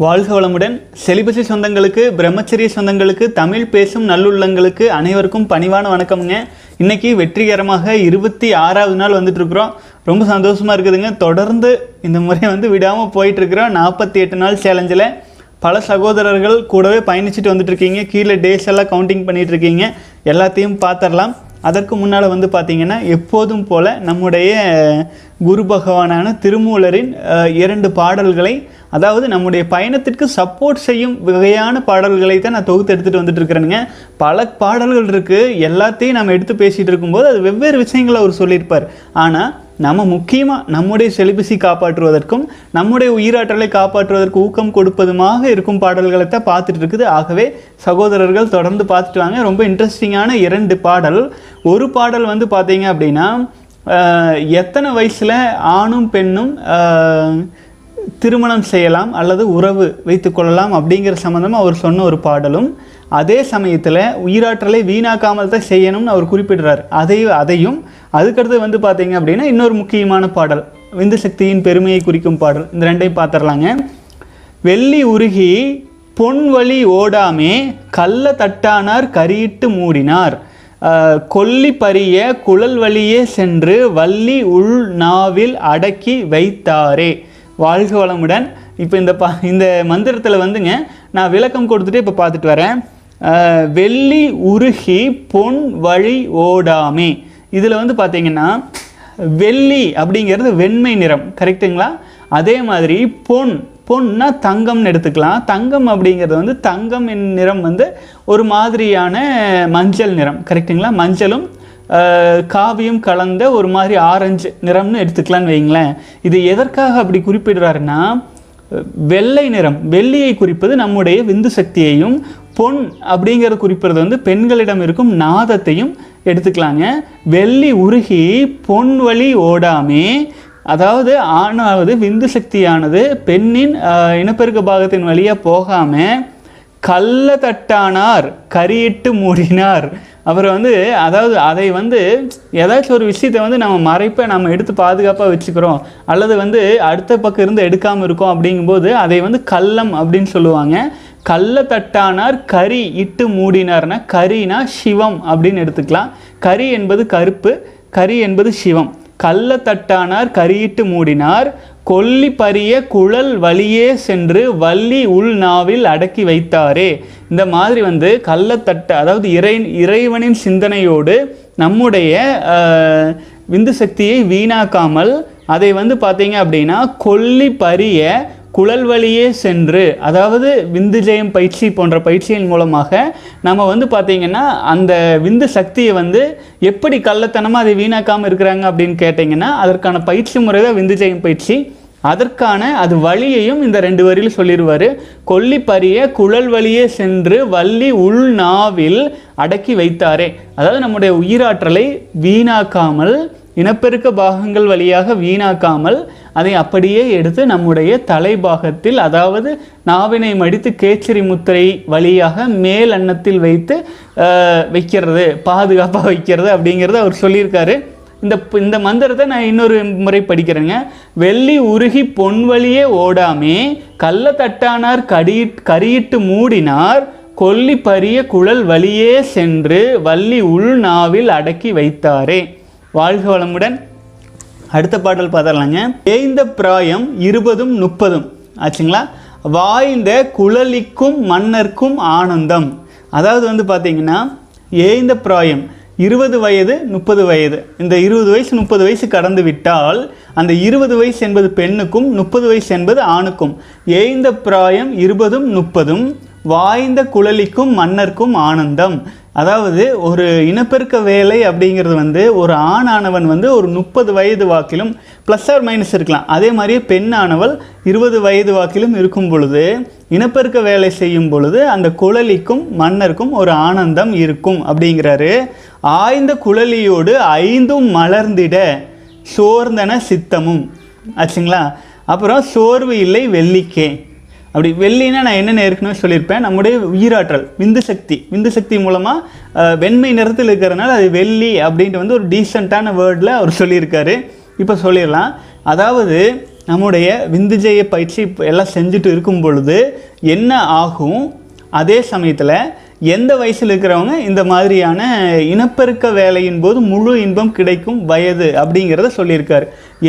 வாழ்க வளமுடன். செலிபசி சொந்தங்களுக்கு பிரம்மச்சரிய சொந்தங்களுக்கு தமிழ் பேசும் நல்லுள்ளங்களுக்கு அனைவருக்கும் பணிவான வணக்கம்ங்க. இன்னைக்கு வெற்றிகரமாக இருபத்தி ஆறாவது நாள் வந்துட்டுருக்குறோம். ரொம்ப சந்தோஷமா இருக்குதுங்க. தொடர்ந்து இந்த முறை வந்து விடாமல் போயிட்டுருக்குறோம். நாற்பத்தி எட்டு நாள் சேலஞ்சில். பல சகோதரர்கள் கூடவே பயணிச்சுட்டு வந்துட்டுருக்கீங்க. கீழே டேஸ் எல்லாம் கவுண்டிங் பண்ணிகிட்ருக்கீங்க இருக்கீங்க எல்லாத்தையும் பார்த்துடலாம். அதற்கு முன்னால் வந்து பார்த்திங்கன்னா எப்போதும் போல நம்முடைய குரு பகவானான திருமூலரின் இரண்டு பாடல்களை அதாவது நம்முடைய பயணத்திற்கு சப்போர்ட் செய்யும் வகையான பாடல்களை தான் நான் தொகுத்து எடுத்துகிட்டு வந்துட்டு இருக்கிறேனுங்க. பல பாடல்கள் இருக்குது எல்லாத்தையும் நம்ம எடுத்து பேசிகிட்டு இருக்கும்போது அது வெவ்வேறு விஷயங்களை அவர் சொல்லியிருப்பார். ஆனால் நம்ம முக்கியமாக நம்முடைய செலிபசி காப்பாற்றுவதற்கும் நம்முடைய உயிராற்றலை காப்பாற்றுவதற்கு ஊக்கம் கொடுப்பதுமாக இருக்கும் பாடல்களை தான் பார்த்துட்டு இருக்குது. ஆகவே சகோதரர்கள் தொடர்ந்து பார்த்துட்டு வாங்க. ரொம்ப இன்ட்ரெஸ்டிங்கான இரண்டு பாடல். ஒரு பாடல் வந்து பார்த்தீங்க அப்படின்னா எத்தனை வயசில் ஆணும் பெண்ணும் திருமணம் செய்யலாம் அல்லது உறவு வைத்துக்கொள்ளலாம் அப்படிங்கிற சம்மந்தமாக அவர் சொன்ன ஒரு பாடலும் அதே சமயத்தில் உயிராற்றலை வீணாக்காமல் தான் செய்யணும்னு அவர் குறிப்பிடுறார். அதை அதையும் அதுக்கடுத்து வந்து பார்த்தீங்க அப்படின்னா இன்னொரு முக்கியமான பாடல் விந்து சக்தியின் பெருமையை குறிக்கும் பாடல் இந்த ரெண்டையும் பார்த்துடலாங்க. வெள்ளி உருகி பொன் வழி ஓடாமே கள்ள தட்டானார் கரியிட்டு மூடினார். கொல்லி பறிய குழல் வழியே சென்று வள்ளி உள் நாவில் அடக்கி வைத்தாரே. வாழ்க வளமுடன். இப்போ இந்த பா இந்த மந்திரத்தில் வந்துங்க நான் விளக்கம் கொடுத்துட்டு இப்போ பார்த்துட்டு வரேன். வெள்ளி உருகி பொன் வழி ஓடாமே. இதில் வந்து பார்த்தீங்கன்னா வெள்ளி அப்படிங்கிறது வெண்மை நிறம் கரெக்ட்டுங்களா அதே மாதிரி பொன். பொன்னா தங்கம்னு எடுத்துக்கலாம். தங்கம் அப்படிங்கிறது வந்து தங்கம் என் நிறம் வந்து ஒரு மாதிரியான மஞ்சள் நிறம் கரெக்ட்டுங்களா மஞ்சளும் காவியும் கலந்த ஒரு மாதிரி ஆரஞ்சு நிறம்னு எடுத்துக்கலாம்னு வைங்களேன் இது எதற்காக அப்படி குறிப்பிடுறாருன்னா வெள்ளை நிறம் வெள்ளியை குறிப்பது நம்முடைய விந்து சக்தியையும் பொன் அப்படிங்கிறத குறிப்பிறது வந்து பெண்களிடம் இருக்கும் நாதத்தையும் எடுத்துக்கலாங்க. வெள்ளி உருகி பொன் வழி ஓடாமே. அதாவது ஆணாவது விந்து சக்தியானது பெண்ணின் இனப்பெருக்க பாகத்தின் வழியாக போகாமல் கள்ள தட்டானார் கரியிட்டு மூடினார். அவர் வந்து அதாவது அதை வந்து ஏதாச்சும் ஒரு விஷயத்தை வந்து நம்ம மறைப்பை நம்ம எடுத்து பாதுகாப்பாக வச்சுக்கிறோம். அல்லது வந்து அடுத்த பக்கம் இருந்து எடுக்காமல் இருக்கோம் அப்படிங்கும்போது அதை வந்து கள்ளம் அப்படின்னு சொல்லுவாங்க. கள்ள தட்டானார் கரி இட்டு மூடினார்னா கரினா சிவம் அப்படின்னு எடுத்துக்கலாம். கரி என்பது கருப்பு கரி என்பது சிவம். கள்ள தட்டானார் கரியிட்டு மூடினார் கொல்லி பறிய குழல் வழியே சென்று வள்ளி உள் நாவில் அடக்கி வைத்தாரே. இந்த மாதிரி வந்து கள்ளத்தட்ட அதாவது இறை இறைவனின் சிந்தனையோடு நம்முடைய விந்து சக்தியை வீணாக்காமல் அதை வந்து பார்த்தீங்க அப்படின்னா கொல்லி பரிய குழல் வழியே சென்று அதாவது விந்து ஜெயம் பயிற்சி போன்ற பயிற்சியின் மூலமாக நம்ம வந்து பார்த்திங்கன்னா அந்த விந்து சக்தியை வந்து எப்படி கள்ளத்தனமாக அதை வீணாக்காமல் இருக்கிறாங்க அப்படின்னு கேட்டிங்கன்னா அதற்கான பயிற்சி முறை தான் விந்து ஜெயம் பயிற்சி. அதற்கான அது வழியையும் இந்த ரெண்டு வரியில் சொல்லிடுவார் கொல்லி பரிய குழல் வழியே சென்று வள்ளி உள்நாவில் அடக்கி வைத்தாரே. அதாவது நம்முடைய உயிராற்றலை வீணாக்காமல் இனப்பெருக்க பாகங்கள் வழியாக வீணாக்காமல் அதை அப்படியே எடுத்து நம்முடைய தலைபாகத்தில் அதாவது நாவினை மடித்து கேச்சரி முத்திரை வழியாக மேல் அன்னத்தில் வைத்து வைக்கிறது பாதுகாப்பாக வைக்கிறது அப்படிங்கிறத அவர் சொல்லியிருக்காரு. இந்த இந்த மந்திரத்தை நான் இன்னொரு முறை படிக்கிறேங்க. வெள்ளி உருகி பொன் வழியே ஓடாமே கள்ள தட்டானார் கரியிட்டு மூடினார் கொல்லி பரிய குழல் வழியே சென்று வள்ளி உள் நாவில் அடக்கி வைத்தாரே. வாழ்க வளமுடன். அடுத்த பாடல் பார்த்தரலாங்க ஏய்ந்த பிராயம் இருபதும் முப்பதும். ஆச்சுங்களா? வாய்ந்த குழலிக்கும் மன்னர்க்கும் ஆனந்தம். அதாவது வந்து பார்த்தீங்கன்னா ஏய்ந்த பிராயம் இருபது வயது முப்பது வயது. இந்த இருபது வயசு முப்பது வயசு கடந்து விட்டால் அந்த இருபது வயசு என்பது பெண்ணுக்கும் முப்பது வயசு என்பது ஆணுக்கும். ஏய்ந்த பிராயம் இருபதும் முப்பதும் வாய்ந்த குழலிக்கும் மன்னர்க்கும் ஆனந்தம். அதாவது ஒரு இனப்பெருக்க வேலை அப்படிங்கிறது வந்து ஒரு ஆணானவன் வந்து ஒரு முப்பது வயது வாக்கிலும் ப்ளஸ் ஆர் மைனஸ் இருக்கலாம். அதே மாதிரியே பெண்ணானவள் இருபது வயது வாக்கிலும் இருக்கும் பொழுது இனப்பெருக்க வேலை செய்யும் பொழுது அந்த குழலிக்கும் மன்னருக்கும் ஒரு ஆனந்தம் இருக்கும் அப்படிங்கிறாரு. ஆய்ந்த குழலியோடு ஐந்தும் மலர்ந்திட சோர்ந்தன சித்தமும். ஆச்சுங்களா? அப்புறம் சோர்வு இல்லை வெள்ளிக்கே. அப்படி வெள்ளினா நான் என்னென்ன ஏற்கனவே சொல்லியிருப்பேன்? நம்முடைய உயிராற்றல் விந்து சக்தி. விந்து சக்தி மூலமாக வெண்மை நிறத்தில் இருக்கிறதுனால அது வெள்ளி அப்படின்ட்டு வந்து ஒரு டீசெண்டான வேர்டில் அவர் சொல்லியிருக்காரு. இப்போ சொல்லிடலாம். அதாவது நம்முடைய விந்துஜய பயிற்சி எல்லாம் செஞ்சுட்டு இருக்கும் பொழுது என்ன ஆகும்? அதே சமயத்தில் எந்த வயசில் இருக்கிறவங்க இந்த மாதிரியான இனப்பெருக்க வேலையின் போது முழு இன்பம் கிடைக்கும் வயது அப்படிங்கிறத சொல்லியிருக்காரு.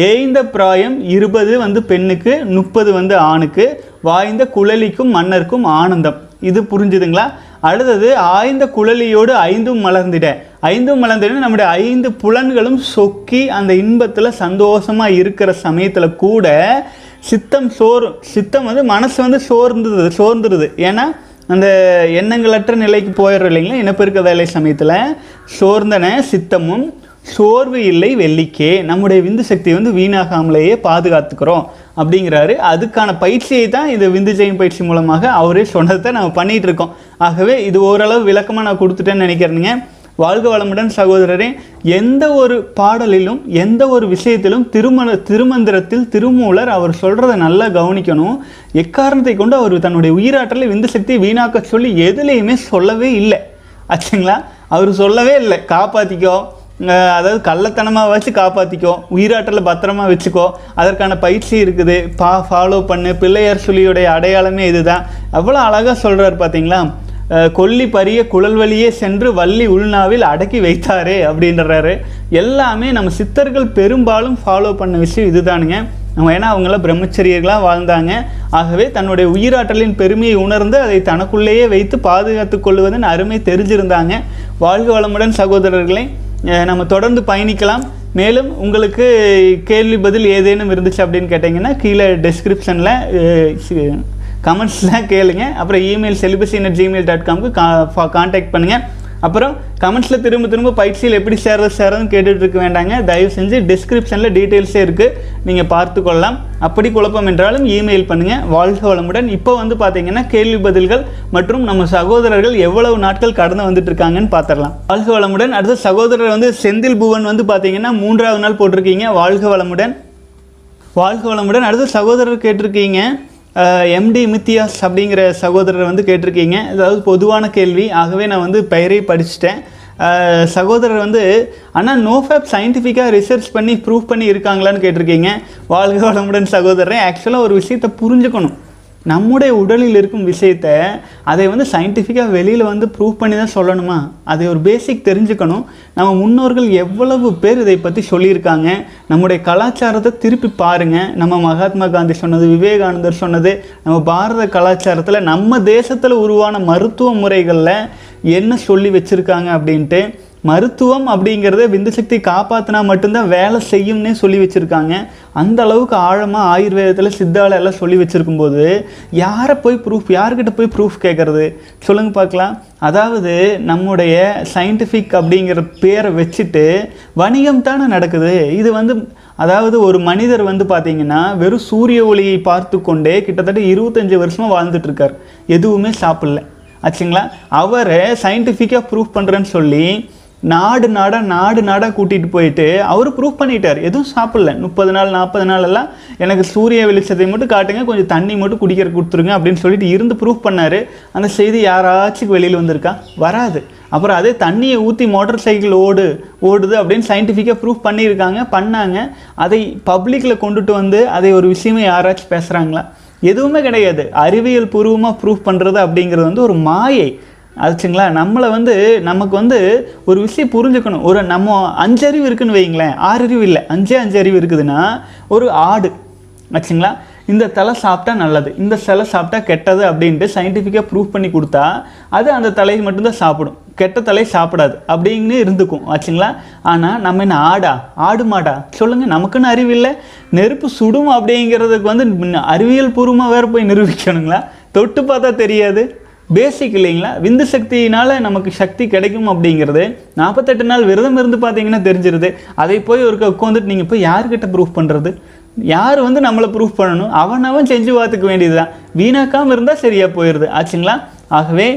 ஏய்ந்த பிராயம் இருபது வந்து பெண்ணுக்கு முப்பது வந்து ஆணுக்கு வாய்ந்த குழலிக்கும் மன்னருக்கும் ஆனந்தம். இது புரிஞ்சுதுங்களா? அடுத்தது ஆய்ந்த குழலியோடு ஐந்தும் மலர்ந்திட. ஐந்தும் மலர்ந்திட நம்முடைய ஐந்து புலன்களும் சொக்கி அந்த இன்பத்தில் சந்தோஷமாக இருக்கிற சமயத்தில் கூட சித்தம் சோறு சித்தம் வந்து மனசு வந்து சோர்ந்துது சோர்ந்துருது. ஏன்னா அந்த எண்ணங்களற்ற நிலைக்கு போயிடுறோம் இல்லைங்களா? இனப்பெருக்க வேலை சமயத்தில் சோர்ந்தன சித்தமும் சோர்வு இல்லை வெள்ளிக்கே. நம்முடைய விந்து சக்தியை வந்து வீணாகாமலேயே பாதுகாத்துக்கிறோம் அப்படிங்கிறாரு. அதுக்கான பயிற்சியை தான் இந்த விந்து ஜெயம் பயிற்சி மூலமாக அவரே சொன்னதை நம்ம பண்ணிகிட்டு இருக்கோம். ஆகவே இது ஓரளவு விளக்கமாக நான் கொடுத்துட்டேன்னு நினைக்கிறேனுங்க. வாழ்க வளமுடன் சகோதரரே எந்த ஒரு பாடலிலும் எந்த ஒரு விஷயத்திலும் திருமண திருமந்திரத்தில் திருமூலர் அவர் சொல்கிறத நல்லா கவனிக்கணும். எக்காரணத்தை கொண்டு அவர் தன்னுடைய உயிராற்றலை விந்து சக்தியை வீணாக்க சொல்லி எதுலேயுமே சொல்லவே இல்லை. ஆச்சுங்களா? அவர் சொல்லவே இல்லை. காப்பாற்றிக்கோ அதாவது கள்ளத்தனமாக வச்சு காப்பாற்றிக்கோ உயிராற்றலை பத்திரமா வச்சுக்கோ. அதற்கான பயிற்சி இருக்குது. பா ஃபாலோ பண்ணு. பிள்ளையார் சொல்லியுடைய அடையாளமே இதுதான். அவ்வளோ அழகாக சொல்கிறார் பார்த்தீங்களா கொல்லி பரிய குழல் வழியே சென்று வள்ளி உள்நாவில் அடக்கி வைத்தாரே அப்படின்றாரு. எல்லாமே நம்ம சித்தர்கள் பெரும்பாலும் ஃபாலோ பண்ண விஷயம் இதுதானுங்க. நம்ம ஏன்னா அவங்களாம் பிரம்மச்சரியர்களாக வாழ்ந்தாங்க. ஆகவே தன்னுடைய உயிராற்றலின் பெருமையை உணர்ந்து அதை தனக்குள்ளேயே வைத்து பாதுகாத்து கொள்வதன் அருமை தெரிஞ்சிருந்தாங்க. வாழ்க வளமுடன் சகோதரர்களே. நம்ம தொடர்ந்து பயணிக்கலாம். மேலும் உங்களுக்கு கேள்வி பதில் ஏதேனும் இருந்துச்சு அப்படின்னு கேட்டிங்கன்னா கீழே டெஸ்கிரிப்ஷனில் கமெண்ட்ஸில் கேளுங்க. அப்புறம் email celibacy at gmail dot காம்க்கு கா கான்டாக்ட் பண்ணுங்கள் அப்புறம் கமெண்ட்ஸில் திரும்ப திரும்ப பயிற்சியில் எப்படி சேர்றது சேர்றதுன்னு கேட்டுட்டு இருக்க வேண்டாங்க. தயவு செஞ்சு டிஸ்கிரிப்ஷனில் டீட்டெயில்ஸே இருக்குது நீங்கள் பார்த்து கொள்ளலாம். அப்படி குழப்பம் என்றாலும் இமெயில் பண்ணுங்கள் வாழ்க வளமுடன். இப்போ வந்து பார்த்தீங்கன்னா கேள்வி பதில்கள் மற்றும் நம்ம சகோதரர்கள் எவ்வளவு நாட்கள் கடந்து வந்துட்டு இருக்காங்கன்னு பார்த்துடலாம். வாழ்க வளமுடன். அடுத்த சகோதரர் வந்து செந்தில் புவன் வந்து பார்த்தீங்கன்னா மூன்றாவது நாள் போட்டிருக்கீங்க. வாழ்க வளமுடன். வாழ்க வளமுடன். அடுத்த சகோதரர் கேட்டிருக்கீங்க. எம்டி மித்தியாஸ் அப்படிங்கிற சகோதரர் வந்து கேட்டிருக்கீங்க. அதாவது பொதுவான கேள்வி. ஆகவே நான் வந்து பெயரை படிச்சுட்டேன். சகோதரர் வந்து ஆனால் நோஃபேப் சயின்டிஃபிக்காக ரிசர்ச் பண்ணி ப்ரூவ் பண்ணி இருக்காங்களான்னு கேட்டிருக்கீங்க. வாழ்க வளமுடன் சகோதரன் ஆக்சுவலாக ஒரு விஷயத்தை புரிஞ்சுக்கணும். நம்முடைய உடலில் இருக்கும் விஷயத்த அதை வந்து சயின்டிஃபிக்காக வெளியில் வந்து ப்ரூவ் பண்ணி தான் சொல்லணுமா? அதை ஒரு பேசிக் தெரிஞ்சுக்கணும். நம்ம முன்னோர்கள் எவ்வளவு பேர் இதை பற்றி சொல்லியிருக்காங்க? நம்முடைய கலாச்சாரத்தை திருப்பி பாருங்கள் நம்ம மகாத்மா காந்தி சொன்னது விவேகானந்தர் சொன்னது நம்ம பாரத கலாச்சாரத்தில் நம்ம தேசத்தில் உருவான மருத்துவ முறைகளில் என்ன சொல்லி வச்சுருக்காங்க அப்படின்ட்டு மருத்துவம் அப்படிங்கிறத விந்து சக்தி காப்பாற்றினா மட்டும்தான் வேலை செய்யும்னே சொல்லி வச்சுருக்காங்க. அந்த அளவுக்கு ஆழமாக ஆயுர்வேதத்தில் சித்தால எல்லாம் சொல்லி வச்சுருக்கும்போது யாரை போய் ப்ரூஃப் யார்கிட்ட போய் ப்ரூஃப் கேட்குறது சொல்லுங்கள் பார்க்கலாம். அதாவது நம்முடைய சயின்டிஃபிக் அப்படிங்கிற பேரை வச்சுட்டு வணிகம் தானே நடக்குது. இது வந்து அதாவது ஒரு மனிதர் வந்து பார்த்தீங்கன்னா வெறும் சூரிய ஒளியை பார்த்து கொண்டே கிட்டத்தட்ட இருபத்தஞ்சி வருஷமாக வாழ்ந்துட்டுருக்கார் எதுவுமே சாப்பிடல. ஆச்சுங்களா? அவரை சயின்டிஃபிக்காக ப்ரூஃப் பண்ணுறேன்னு சொல்லி நாடு நாடாக நாடு நாடாக கூட்டிகிட்டு போயிட்டு அவர் ப்ரூஃப் பண்ணிட்டார். எதுவும் சாப்பிடல. முப்பது நாள் நாற்பது நாள் எல்லாம் எனக்கு சூரிய வெளிச்சத்தை மட்டும் காட்டுங்க கொஞ்சம் தண்ணி மட்டும் குடிக்கிற கொடுத்துருங்க அப்படின்னு சொல்லிட்டு இருந்து ப்ரூஃப் பண்ணார். அந்த செய்தி யாராச்சும் வெளியில் வந்திருக்கா? வராது. அப்புறம் அதே தண்ணியை ஊற்றி மோட்டார் சைக்கிள் ஓடு ஓடுது அப்படின்னு சயின்டிஃபிக்காக ப்ரூஃப் பண்ணியிருக்காங்க பண்ணாங்க. அதை பப்ளிக்கில் கொண்டுட்டு வந்து அதை ஒரு விஷயமே யாராச்சும் பேசுகிறாங்களா எதுவுமே கிடையாது. அறிவியல் பூர்வமாக ப்ரூஃப் பண்ணுறது அப்படிங்கிறது வந்து ஒரு மாயை. ஆச்சுங்களா நம்மளை வந்து நமக்கு வந்து ஒரு விஷயம் புரிஞ்சுக்கணும். ஒரு நம்ம அஞ்சறிவு இருக்குன்னு வைங்களேன் ஆறறிவு இல்லை. அஞ்சே அஞ்சு அறிவு இருக்குதுன்னா ஒரு ஆடு. ஆச்சுங்களா? இந்த தலை சாப்பிட்டா நல்லது. இந்த சிலை சாப்பிட்டா கெட்டது அப்படின்ட்டு சயின்டிஃபிக்காக ப்ரூவ் பண்ணி கொடுத்தா அது அந்த தலையை மட்டும்தான் சாப்பிடும். கெட்ட தலை சாப்பிடாது. அப்படின்னு இருந்துக்கும். ஆச்சுங்களா? ஆனால் நம்ம என்ன ஆடா? ஆடு மாடா? சொல்லுங்கள் நமக்குன்னு அறிவு இல்லை. நெருப்பு சுடும் அப்படிங்கிறதுக்கு வந்து முன்ன அறிவியல் பூர்வமாக வேறு போய் நிரூபிக்கணுங்களா? தொட்டு பார்த்தா தெரியாது. பேசிக் இல்லைங்களா? விந்து சக்தியினால் நமக்கு சக்தி கிடைக்கும் அப்படிங்கிறது நாற்பத்தெட்டு நாள் விரதம் இருந்து பார்த்தீங்கன்னா தெரிஞ்சிருது. அதை போய் ஒரு உட்காந்துட்டு நீங்கள் போய் யார்கிட்ட ப்ரூஃப் பண்ணுறது யார் வந்து நம்மளை ப்ரூஃப் பண்ணணும்? அவன் அவன் செஞ்சு பார்த்துக்க வேண்டியது தான் வீணாக்காமல் இருந்தால் சரியாக போயிடுது ஆச்சுங்களா? ஆகவே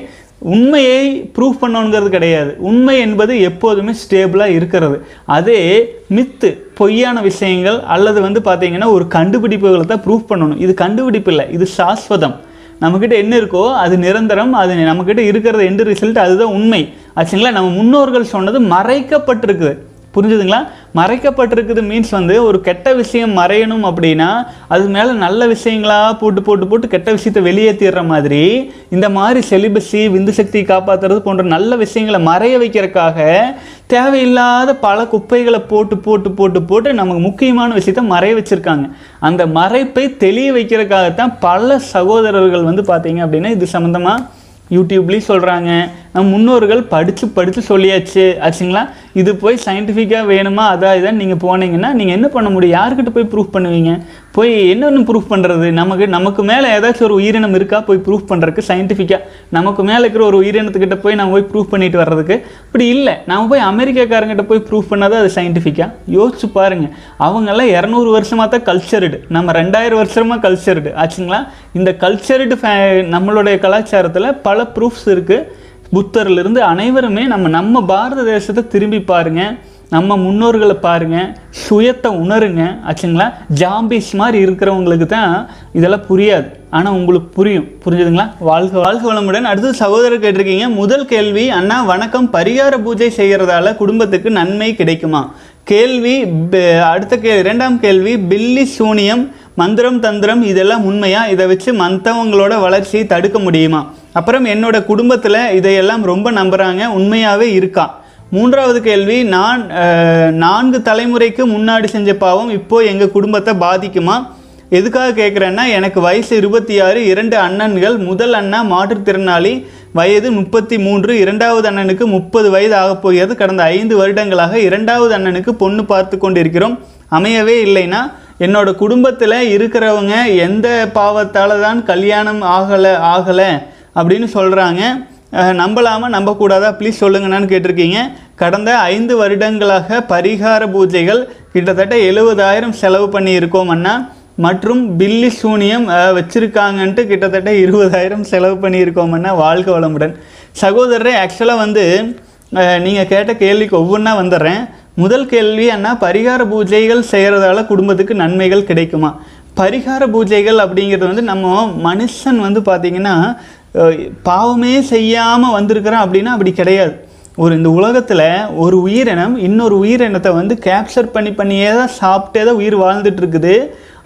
உண்மையை ப்ரூஃப் பண்ணணுங்கிறது கிடையாது. உண்மை என்பது எப்போதுமே ஸ்டேபிளாக இருக்கிறது. அதே மித்து பொய்யான விஷயங்கள் அல்லது வந்து பார்த்தீங்கன்னா ஒரு கண்டுபிடிப்புகளை தான் ப்ரூஃப் பண்ணணும். இது கண்டுபிடிப்பு இல்லை. இது சாஸ்வதம். நம்மக்கிட்ட என்ன இருக்கோ அது நிரந்தரம் அது நம்மக்கிட்ட இருக்கிறது எண்டு ரிசல்ட் அதுதான் உண்மை. ஆச்சுங்களா? நம்ம முன்னோர்கள் சொன்னது மறைக்கப்பட்டிருக்குது. புரிஞ்சுதுங்களா? மறைக்கப்பட்டிருக்குது மீன்ஸ் வந்து ஒரு கெட்ட விஷயம் மறையணும் அப்படின்னா அது மேலே நல்ல விஷயங்களா போட்டு போட்டு போட்டு கெட்ட விஷயத்தை வெளியேற்றிடுற மாதிரி இந்த மாதிரி செலிபஸி விந்து சக்தியை காப்பாற்றுறது போன்ற நல்ல விஷயங்களை மறைய வைக்கிறதுக்காக தேவையில்லாத பல குப்பைகளை போட்டு போட்டு போட்டு போட்டு நமக்கு முக்கியமான விஷயத்த மறைய வச்சிருக்காங்க. அந்த மறைப்பை தெளிய வைக்கிறதுக்காகத்தான் பல சகோதரர்கள் வந்து பார்த்தீங்க அப்படின்னா இது சம்மந்தமாக யூடியூப்லேயும் சொல்கிறாங்க நம்ம முன்னோர்கள் படித்து படித்து சொல்லியாச்சு. ஆச்சுங்களா? இது போய் சயின்டிஃபிக்காக வேணுமா? அதான் இதான் நீங்கள் போனீங்கன்னா நீங்கள் என்ன பண்ண முடியும்? யார்கிட்ட போய் ப்ரூஃப் பண்ணுவீங்க? போய் என்னென்னு ப்ரூஃப் பண்ணுறது நமக்கு நமக்கு மேலே ஏதாச்சும் ஒரு உயிரினம் இருக்கா? போய் ப்ரூஃப் பண்ணுறதுக்கு சயின்டிஃபிக்காக நமக்கு மேலே இருக்கிற ஒரு உயிரினத்துக்கிட்ட போய் நம்ம போய் ப்ரூஃப் பண்ணிட்டு வர்றதுக்கு. இப்படி இல்லை. நம்ம போய் அமெரிக்காக்காரங்கிட்ட போய் ப்ரூஃப் பண்ணாதான் அது சயின்டிஃபிக்காக யோசிச்சு பாருங்கள் அவங்கெல்லாம் இரநூறு வருஷமாக தான் கல்ச்சர்டு நம்ம ரெண்டாயிரம் வருஷமாக கல்ச்சர்டு ஆச்சுங்களா? இந்த கல்ச்சர்டு நம்மளுடைய கலாச்சாரத்தில் பல ப்ரூஃப்ஸ் இருக்குது புத்தர்லேருந்து அனைவருமே நம்ம நம்ம பாரத தேசத்தை திரும்பி பாருங்க. நம்ம முன்னோர்களை பாருங்கள் சுயத்தை உணருங்க. ஆச்சுங்களா? ஜாம்பிஸ் மாதிரி இருக்கிறவங்களுக்கு தான் இதெல்லாம் புரியாது. ஆனால் உங்களுக்கு புரியும். புரிஞ்சுதுங்களா? வாழ்க வாழ்க வளமுடன். அடுத்து சகோதரர் கேட்டிருக்கீங்க முதல் கேள்வி அண்ணா வணக்கம். பரிகார பூஜை செய்கிறதால குடும்பத்துக்கு நன்மை கிடைக்குமா? கேள்வி அடுத்த கே இரண்டாம் கேள்வி பில்லி சூனியம் மந்திரம் தந்திரம் இதெல்லாம் உண்மையா? இதை வச்சு மற்றவங்களோட வளர்ச்சியை தடுக்க முடியுமா? அப்புறம் என்னோட குடும்பத்தில் இதையெல்லாம் ரொம்ப நம்புகிறாங்க உண்மையாகவே இருக்கா. மூன்றாவது கேள்வி நான் நான்கு தலைமுறைக்கு முன்னாடி செஞ்ச பாவம் இப்போ எங்கள் குடும்பத்தை பாதிக்குமா? எதுக்காக கேட்குறேன்னா எனக்கு வயசு இருபத்தி ஆறு இரண்டு அண்ணன்கள் முதல் அண்ணா மாற்றுத்திறனாளி வயது முப்பத்தி மூன்று இரண்டாவது அண்ணனுக்கு முப்பது வயது ஆகப் போகிறது. கடந்த ஐந்து வருடங்களாக இரண்டாவது அண்ணனுக்கு பொண்ணு பார்த்து கொண்டிருக்கிறோம். அமையவே இல்லைன்னா என்னோட குடும்பத்தில் இருக்கிறவங்க எந்த பாவத்தால் தான் கல்யாணம் ஆகலை ஆகலை? அப்படின்னு சொல்கிறாங்க நம்பலாமா? நம்பக்கூடாதா? ப்ளீஸ் சொல்லுங்கண்ணான்னு கேட்டிருக்கீங்க. கடந்த ஐந்து வருடங்களாக பரிகார பூஜைகள் கிட்டத்தட்ட எழுபதாயிரம் செலவு பண்ணி இருக்கோம் அண்ணா. மற்றும் பில்லி சூனியம் வச்சுருக்காங்கன்ட்டு கிட்டத்தட்ட இருபதாயிரம் செலவு பண்ணியிருக்கோம்னா வாழ்க வளமுடன். சகோதரரே ஆக்சுவலாக வந்து நீங்கள் கேட்ட கேள்விக்கு ஒவ்வொன்றா வந்துடுறேன். முதல் கேள்வி அண்ணா பரிகார பூஜைகள் செய்கிறதால குடும்பத்துக்கு நன்மைகள் கிடைக்குமா? பரிகார பூஜைகள் அப்படிங்கிறது வந்து நம்ம மனுஷன் வந்து பார்த்திங்கன்னா பாவமே செய்யாமல் வந்திருக்கிறான் அப்படின்னா அப்படி கிடையாது. ஒரு இந்த உலகத்தில் ஒரு உயிரினம் இன்னொரு உயிரினத்தை வந்து கேப்சர் பண்ணி பண்ணியே தான் சாப்பிட்டே தான் உயிர் வாழ்ந்துட்டு இருக்குது.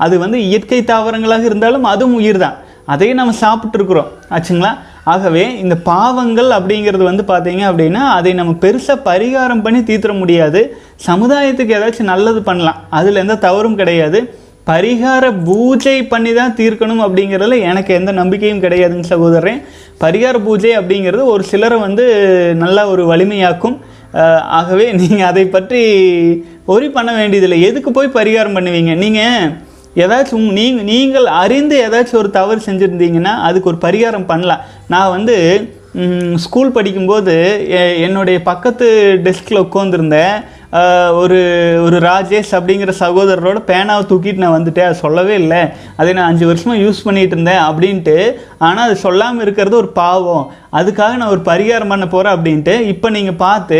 அது வந்து இயற்கை தாவரங்களாக இருந்தாலும் அதுவும் உயிர் தான் அதையும் நம்ம சாப்பிட்ருக்குறோம் ஆச்சுங்களா? ஆகவே இந்த பாவங்கள் அப்படிங்கிறது வந்து பார்த்தீங்க அப்படின்னா அதை நம்ம பெருசாக பரிகாரம் பண்ணி தீர்த்திட முடியாது. சமுதாயத்துக்கு ஏதாச்சும் நல்லது பண்ணலாம். அதில் எந்த தவறும் கிடையாது. பரிகார பூஜை பண்ணி தான் தீர்க்கணும் அப்படிங்கிறதுல எனக்கு எந்த நம்பிக்கையும் கிடையாதுங்க சகோதரன் பரிகார பூஜை அப்படிங்கிறது ஒரு சிலரை வந்து நல்லா ஒரு வலிமையாக்கும். ஆகவே நீங்கள் அதை பற்றி ஒரி பண்ண வேண்டியதில்லை. எதுக்கு போய் பரிகாரம் பண்ணுவீங்க? நீங்கள் ஏதாச்சும் நீங்கள் நீங்கள் அறிந்து ஏதாச்சும் ஒரு தவறு செஞ்சுருந்தீங்கன்னா அதுக்கு ஒரு பரிகாரம் பண்ணலாம். நான் வந்து ஸ்கூல் படிக்கும்போது எ- என்னுடைய பக்கத்து டெஸ்கில் உட்காந்துருந்தேன் ஒரு ஒரு ராஜேஷ் அப்படிங்கிற சகோதரரோட பேனாவை தூக்கிட்டு நான் வந்துட்டேன். அது சொல்லவே இல்லை. அதை நான் அஞ்சு வருஷமாக யூஸ் பண்ணிகிட்டு இருந்தேன் அப்படின்ட்டு. ஆனால் அது சொல்லாமல் இருக்கிறது ஒரு பாவம். அதுக்காக நான் ஒரு பரிகாரம் பண்ண போகிறேன் அப்படின்ட்டு. இப்போ நீங்கள் பார்த்து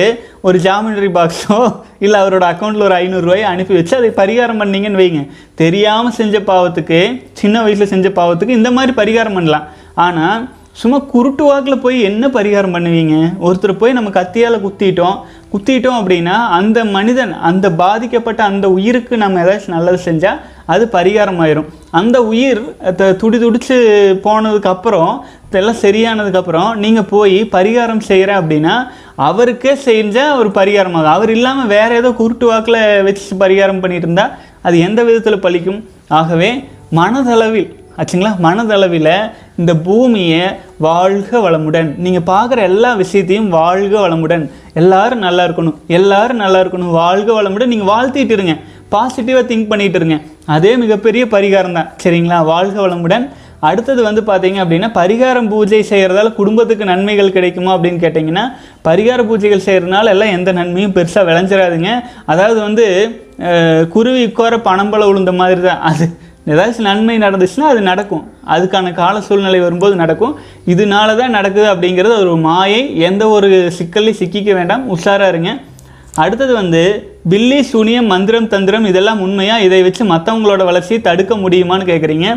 ஒரு ஜாமினரி பாக்ஸோ இல்லை அவரோட அக்கௌண்ட்டில் ஒரு ஐநூறுரூவாயை அனுப்பி வச்சு அதை பரிகாரம் பண்ணீங்கன்னு வைங்க. தெரியாமல் செஞ்ச பாவத்துக்கு சின்ன வயசில் செஞ்ச பாவத்துக்கு இந்த மாதிரி பரிகாரம் பண்ணலாம். ஆனால் சும்மா குருட்டு வாக்கில் போய் என்ன பரிகாரம் பண்ணுவீங்க? ஒருத்தர் போய் நம்ம கத்தியால் குத்திட்டோம். குத்திட்டோம் அப்படின்னா அந்த மனிதன் அந்த பாதிக்கப்பட்ட அந்த உயிருக்கு நம்ம ஏதாச்சும் நல்லது செஞ்சால் அது பரிகாரம் ஆயிரும் அந்த உயிர் த- துடி துடிச்சு போனதுக்கப்புறம் இதெல்லாம் சரியானதுக்கப்புறம் நீங்கள் போய் பரிகாரம் செய்கிற அப்படின்னா அவருக்கே செஞ்சால் ஒரு பரிகாரம் ஆகும் அவர் இல்லாமல் வேறு ஏதோ குருட்டு வாக்கில் வச்சு பரிகாரம் பண்ணிட்டு இருந்தால் அது எந்த விதத்தில் பலிக்கும் ஆகவே மனதளவில் ஆச்சுங்களா? மனதளவில் இந்த பூமியை வாழ்க வளமுடன். நீங்கள் பார்க்குற எல்லா விஷயத்தையும் வாழ்க வளமுடன். எல்லாரும் நல்லா இருக்கணும். எல்லாரும் நல்லா இருக்கணும். வாழ்க வளமுடன். நீங்கள் வாழ்த்திட்டு இருங்க. பாசிட்டிவாக திங்க் பண்ணிட்டு இருங்க. அதே மிகப்பெரிய பரிகாரம் தான். சரிங்களா? வாழ்க வளமுடன். அடுத்தது வந்து பார்த்தீங்க அப்படின்னா பரிகாரம் பூஜை செய்கிறதால குடும்பத்துக்கு நன்மைகள் கிடைக்குமா அப்படின்னு கேட்டிங்கன்னா பரிகார பூஜைகள் செய்கிறதுனால எல்லாம் எந்த நன்மையும் பெருசாக விளைஞ்சிடாதுங்க அதாவது வந்து குருவி உட்கார பணம்பழம் உளுந்த மாதிரி தான். அது ஏதாச்சும் நன்மை நடந்துச்சுன்னா அது நடக்கும். அதுக்கான கால சூழ்நிலை வரும்போது நடக்கும். இதனால தான் நடக்குது அப்படிங்கிறது ஒரு மாயை எந்த ஒரு சிக்கல்லையும் சிக்கிக்க வேண்டாம். உஷாராக இருங்க. அடுத்தது வந்து பில்லி சூனியம் மந்திரம் தந்திரம் இதெல்லாம் உண்மையாக இதை வச்சு மற்றவங்களோட வளர்ச்சியை தடுக்க முடியுமான்னு கேட்குறீங்க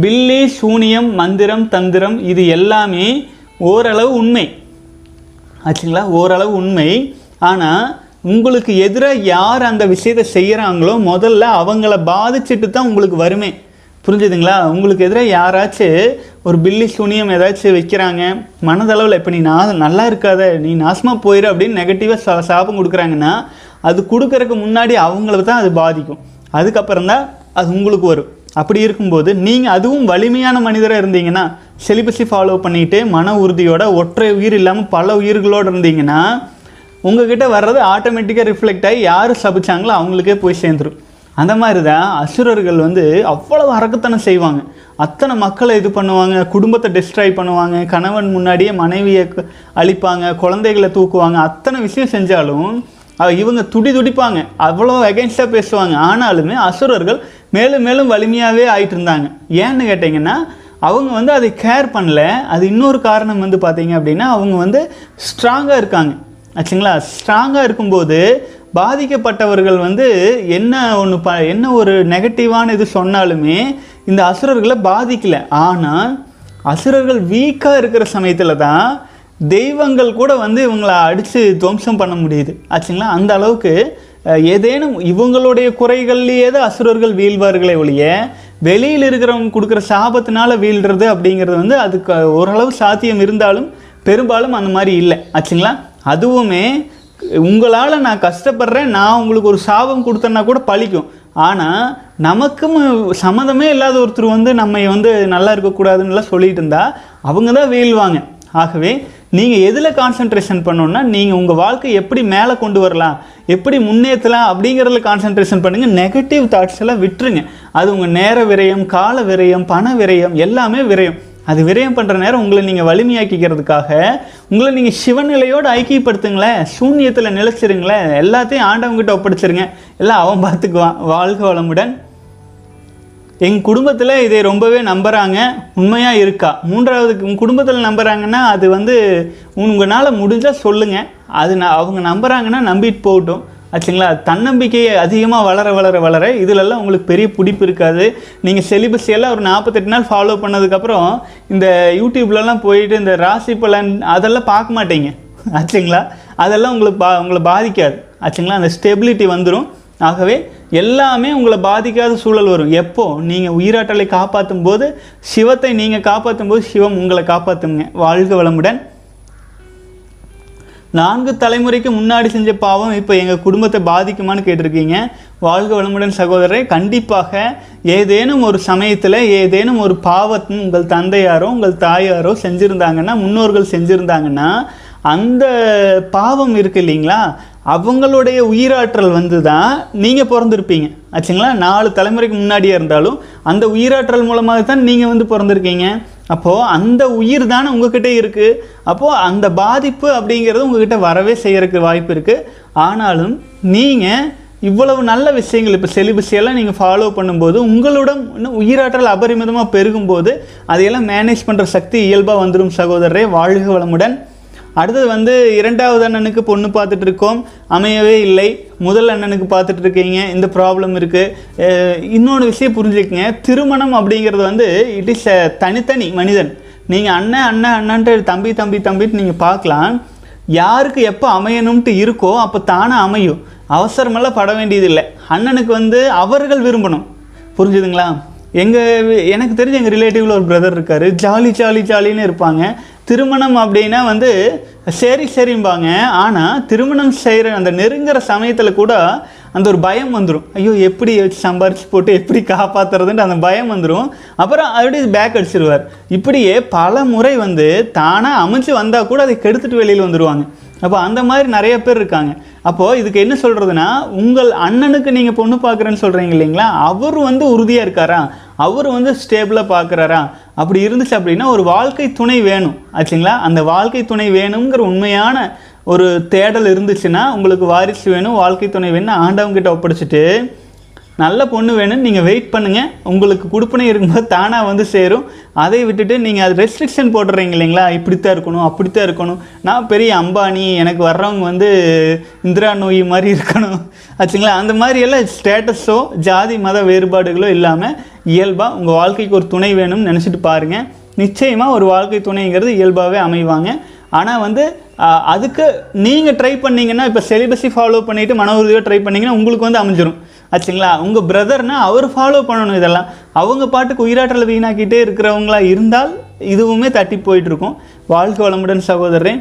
பில்லி சூனியம் மந்திரம் தந்திரம் இது எல்லாமே ஓரளவு உண்மை. ஆச்சுங்களா? ஓரளவு உண்மை. ஆனால் உங்களுக்கு எதிராக யார் அந்த விஷயத்தை செய்கிறாங்களோ முதல்ல அவங்கள பாதிச்சுட்டு தான் உங்களுக்கு வருமே. புரிஞ்சுதுங்களா? உங்களுக்கு எதிராக யாராச்சும் ஒரு பில்லி சூனியம் ஏதாச்சும் வைக்கிறாங்க மனதளவில் இப்போ நீ நான் நல்லா இருக்காத நீ நாசமாக போயிரு அப்படின்னு நெகட்டிவாக சா சாபம் கொடுக்குறாங்கன்னா அது கொடுக்குறக்கு முன்னாடி அவங்கள தான் அது பாதிக்கும். அதுக்கப்புறம் தான் அது உங்களுக்கு வரும். அப்படி இருக்கும்போது நீங்கள் அதுவும் வலிமையான மனிதராக இருந்தீங்கன்னா செலிபஸை ஃபாலோ பண்ணிட்டு மன உறுதியோட ஒற்றை உயிர் இல்லாமல் பல உயிர்களோடு இருந்தீங்கன்னா உங்ககிட்ட வர்றது ஆட்டோமேட்டிக்காக ரிஃப்ளெக்ட் ஆகி யார் சபிச்சாங்களோ அவங்களுக்கே போய் சேர்ந்துரும். அந்த மாதிரி தான் அசுரர்கள் வந்து அவ்வளவு அரக்குத்தனம் செய்வாங்க. அத்தனை மக்களை இது பண்ணுவாங்க குடும்பத்தை டிஸ்ட்ராய் பண்ணுவாங்க கணவன் முன்னாடியே மனைவியை அழிப்பாங்க குழந்தைகளை தூக்குவாங்க அத்தனை விஷயம் செஞ்சாலும் இவங்க துடி துடிப்பாங்க. அவ்வளோ அகேன்ஸ்டாக பேசுவாங்க. ஆனாலுமே அசுரர்கள் மேலும் மேலும் வலிமையாகவே ஆயிட்டு இருந்தாங்க. ஏன்னு கேட்டிங்கன்னா அவங்க வந்து அதை கேர் பண்ணல. அது இன்னொரு காரணம் வந்து பார்த்தீங்க அப்படின்னா அவங்க வந்து ஸ்ட்ராங்காக இருக்காங்க. ஆச்சுங்களா? ஸ்ட்ராங்காக இருக்கும்போது பாதிக்கப்பட்டவர்கள் வந்து என்ன ஒன்று ப என்ன ஒரு நெகட்டிவான இது சொன்னாலுமே இந்த அசுரர்களை பாதிக்கலை. ஆனால் அசுரர்கள் வீக்காக இருக்கிற சமயத்தில் தான் தெய்வங்கள் கூட வந்து இவங்களை அடித்து துவம்சம் பண்ண முடியுது. ஆச்சுங்களா? அந்த அளவுக்கு ஏதேனும் இவங்களுடைய குறைகள்லேயே தான் அசுரர்கள் வீழ்வார்களே ஒழிய வெளியில் இருக்கிறவங்க கொடுக்குற சாபத்தினால வீழ்கிறது அப்படிங்கிறது வந்து அதுக்கு ஓரளவு சாத்தியம் இருந்தாலும் பெரும்பாலும் அந்த மாதிரி இல்லை. ஆச்சுங்களா? அதுவுமே உங்களால் நான் கஷ்டப்படுறேன் நான் உங்களுக்கு ஒரு சாபம் கொடுத்தேன்னா கூட பழிக்கும். ஆனால் நமக்கும் சம்மந்தமே இல்லாத ஒருத்தர் வந்து நம்ம வந்து நல்லா இருக்கக்கூடாதுன்னுலாம் சொல்லிட்டு இருந்தா அவங்க தான் வீழ்வாங்க. ஆகவே நீங்கள் எதில் கான்சென்ட்ரேஷன் பண்ணணுன்னா நீங்கள் உங்கள் வாழ்க்கை எப்படி மேலே கொண்டு வரலாம் எப்படி முன்னேற்றலாம் அப்படிங்கிறதுல கான்சென்ட்ரேஷன் பண்ணுங்கள் நெகட்டிவ் தாட்ஸ் எல்லாம் விட்டுருங்க. அது உங்கள் நேர விரயம் கால விரயம் பண விரயம் எல்லாமே விரயம். அது விரயம் பண்ணுற நேரம் உங்களை நீங்கள் வலிமையாக்கிக்கிறதுக்காக உங்களை நீங்கள் சிவநிலையோடு ஐக்கியப்படுத்துங்களேன் சூன்யத்தில் நிலைச்சிருங்களேன் எல்லாத்தையும் ஆண்டவங்கிட்ட ஒப்படைச்சிருங்க. எல்லாம் அவன் பார்த்துக்குவான் வாழ்க வளமுடன். எங்கள் குடும்பத்தில் இதை ரொம்பவே நம்புகிறாங்க உண்மையாக இருக்கா? மூன்றாவது உங்கள் குடும்பத்தில் நம்புகிறாங்கன்னா அது வந்து உங்களால் முடிஞ்சால் சொல்லுங்கள் அது நான் அவங்க நம்புகிறாங்கன்னா நம்பிட்டு போகட்டும். ஆச்சுங்களா தன்னம்பிக்கை அதிகமாக வளர வளர வளர இதிலெல்லாம் உங்களுக்கு பெரிய பிடிப்பு இருக்காது. நீங்கள் செலிபஸ் எல்லாம் ஒரு நாற்பத்தெட்டு நாள் ஃபாலோ பண்ணதுக்கப்புறம் இந்த யூடியூப்லலாம் போயிட்டு இந்த ராசி பலன் அதெல்லாம் பார்க்க மாட்டீங்க. ஆச்சுங்களா அதெல்லாம் உங்களுக்கு பா உங்களை பாதிக்காது. ஆச்சுங்களா அந்த ஸ்டெபிலிட்டி வந்துடும் ஆகவே எல்லாமே உங்களை பாதிக்காத சூழல் வரும். எப்போ? நீங்கள் உயிராற்றலை காப்பாற்றும் போது சிவத்தை நீங்கள் காப்பாற்றும் போது சிவம் உங்களை காப்பாற்றுங்க வாழ்க வளமுடன். நான்கு தலைமுறைக்கு முன்னாடி செஞ்ச பாவம் இப்போ எங்கள் குடும்பத்தை பாதிக்குமான்னு கேட்டிருக்கீங்க. வாழ்க வளமுடன் சகோதரரை கண்டிப்பாக ஏதேனும் ஒரு சமயத்தில் ஏதேனும் ஒரு பாவத்தை உங்கள் தந்தையாரோ உங்கள் தாயாரோ செஞ்சுருந்தாங்கன்னா முன்னோர்கள் செஞ்சுருந்தாங்கன்னா அந்த பாவம் இருக்கு இல்லைங்களா? அவங்களுடைய உயிராற்றல் வந்து தான் நீங்கள் பிறந்திருப்பீங்க. ஆச்சுங்களா? நாலு தலைமுறைக்கு முன்னாடியே இருந்தாலும் அந்த உயிராற்றல் மூலமாக தான் நீங்கள் வந்து பிறந்திருக்கீங்க. அப்போது அந்த உயிர் தானே உங்ககிட்ட இருக்குது அப்போது அந்த பாதிப்பு அப்படிங்கிறது உங்ககிட்ட வரவே செய்கிறதுக்கு வாய்ப்பு இருக்குது ஆனாலும் நீங்கள் இவ்வளவு நல்ல விஷயங்கள் இப்போ செலிபஸியெல்லாம் நீங்கள் ஃபாலோ பண்ணும்போது உங்களோட இன்னும் உயிராற்றல் அபரிமிதமாக பெருகும்போது அதையெல்லாம் மேனேஜ் பண்ணுற சக்தி இயல்பாக வந்துடும் சகோதரரே. வாழ்க வளமுடன். அடுத்தது வந்து இரண்டாவது அண்ணனுக்கு பொண்ணு பார்த்துட்டு இருக்கோம் அமையவே இல்லை. முதல் அண்ணனுக்கு பார்த்துட்டு இருக்கீங்க இந்த ப்ராப்ளம் இருக்குது இன்னொரு விஷயம் புரிஞ்சுக்கங்க. திருமணம் அப்படிங்கிறது வந்து இட் இஸ் தனித்தனி மனிதன். நீங்கள் அண்ணன் அண்ணன் அண்ணன்ட்டு தம்பி தம்பி தம்பிட்டு நீங்கள் பார்க்கலாம். யாருக்கு எப்போ அமையணும்ட்டு இருக்கோ அப்போ தானாக அமையும். அவசரமெல்லாம் பட வேண்டியதில்லை. அண்ணனுக்கு வந்து அவர்கள் விரும்பணும். புரிஞ்சுதுங்களா? எங்கள் எனக்கு தெரிஞ்ச எங்கள் ரிலேட்டிவில் ஒரு பிரதர் இருக்கார். ஜாலி ஜாலி ஜாலின்னு இருப்பாங்க. திருமணம் அப்படின்னா வந்து சரி சரிம்பாங்க. ஆனால் திருமணம் செய்கிற அந்த நெருங்குற சமயத்தில் கூட அந்த ஒரு பயம் வந்துடும் ஐயோ எப்படி வச்சு சம்பாரிச்சு போட்டு எப்படி காப்பாற்றுறதுன்ட்டு அந்த பயம் வந்துடும் அப்புறம் அப்படியே பேக் அடிச்சிருவார். இப்படியே பல முறை வந்து தானாக அமைச்சு வந்தால் கூட அதை கெடுத்துட்டு வெளியில் வந்துடுவாங்க அப்போ அந்த மாதிரி நிறைய பேர் இருக்காங்க. அப்போது இதுக்கு என்ன சொல்கிறதுனா உங்கள் அண்ணனுக்கு நீங்கள் பொண்ணு பார்க்குறேன்னு சொல்கிறீங்க இல்லைங்களா? அவர் வந்து உறுதியாக இருக்காரா? அவர் வந்து ஸ்டேபிளாக பார்க்குறாரா? அப்படி இருந்துச்சு அப்படின்னா ஒரு வாழ்க்கை துணை வேணும். ஆச்சுங்களா? அந்த வாழ்க்கை துணை வேணுங்கிற உண்மையான ஒரு தேடல் இருந்துச்சுன்னா உங்களுக்கு வாரிசு வேணும் வாழ்க்கை துணை வேணும் ஆண்டவங்கிட்ட ஒப்படைச்சிட்டு நல்ல பொண்ணு வேணும்னு நீங்கள் வெயிட் பண்ணுங்கள் உங்களுக்கு கொடுப்பனை இருக்கும்போது தானாக வந்து சேரும். அதை விட்டுட்டு நீங்கள் அது ரெஸ்ட்ரிக்ஷன் போடுறீங்க இல்லைங்களா? இப்படித்தான் இருக்கணும் அப்படித்தான் இருக்கணும். நான் பெரிய அம்பானி எனக்கு வர்றவங்க வந்து இந்திரா நோய் மாதிரி இருக்கணும். ஆச்சுங்களா? அந்த மாதிரி எல்லாம் ஸ்டேட்டஸோ ஜாதி மத வேறுபாடுகளோ இல்லாமல் இயல்பாக உங்கள் வாழ்க்கைக்கு ஒரு துணை வேணும்னு நினச்சிட்டு பாருங்கள் நிச்சயமாக ஒரு வாழ்க்கை துணைங்கிறது இயல்பாகவே அமைவாங்க. ஆனால் வந்து அதுக்கு நீங்கள் ட்ரை பண்ணிங்கன்னா இப்போ செலிபஸை ஃபாலோ பண்ணிவிட்டு மன உறுதியாக ட்ரை பண்ணிங்கன்னா உங்களுக்கு வந்து அமைஞ்சிரும். ஆச்சுங்களா? உங்கள் பிரதர்னா அவர் ஃபாலோ பண்ணணும் இதெல்லாம். அவங்க பாட்டுக்கு உயிராற்றலை வீணாக்கிட்டே இருக்கிறவங்களா இருந்தால் இதுவுமே தட்டி போயிட்டுருக்கும். வாழ்க வளமுடன் சகோதரரே.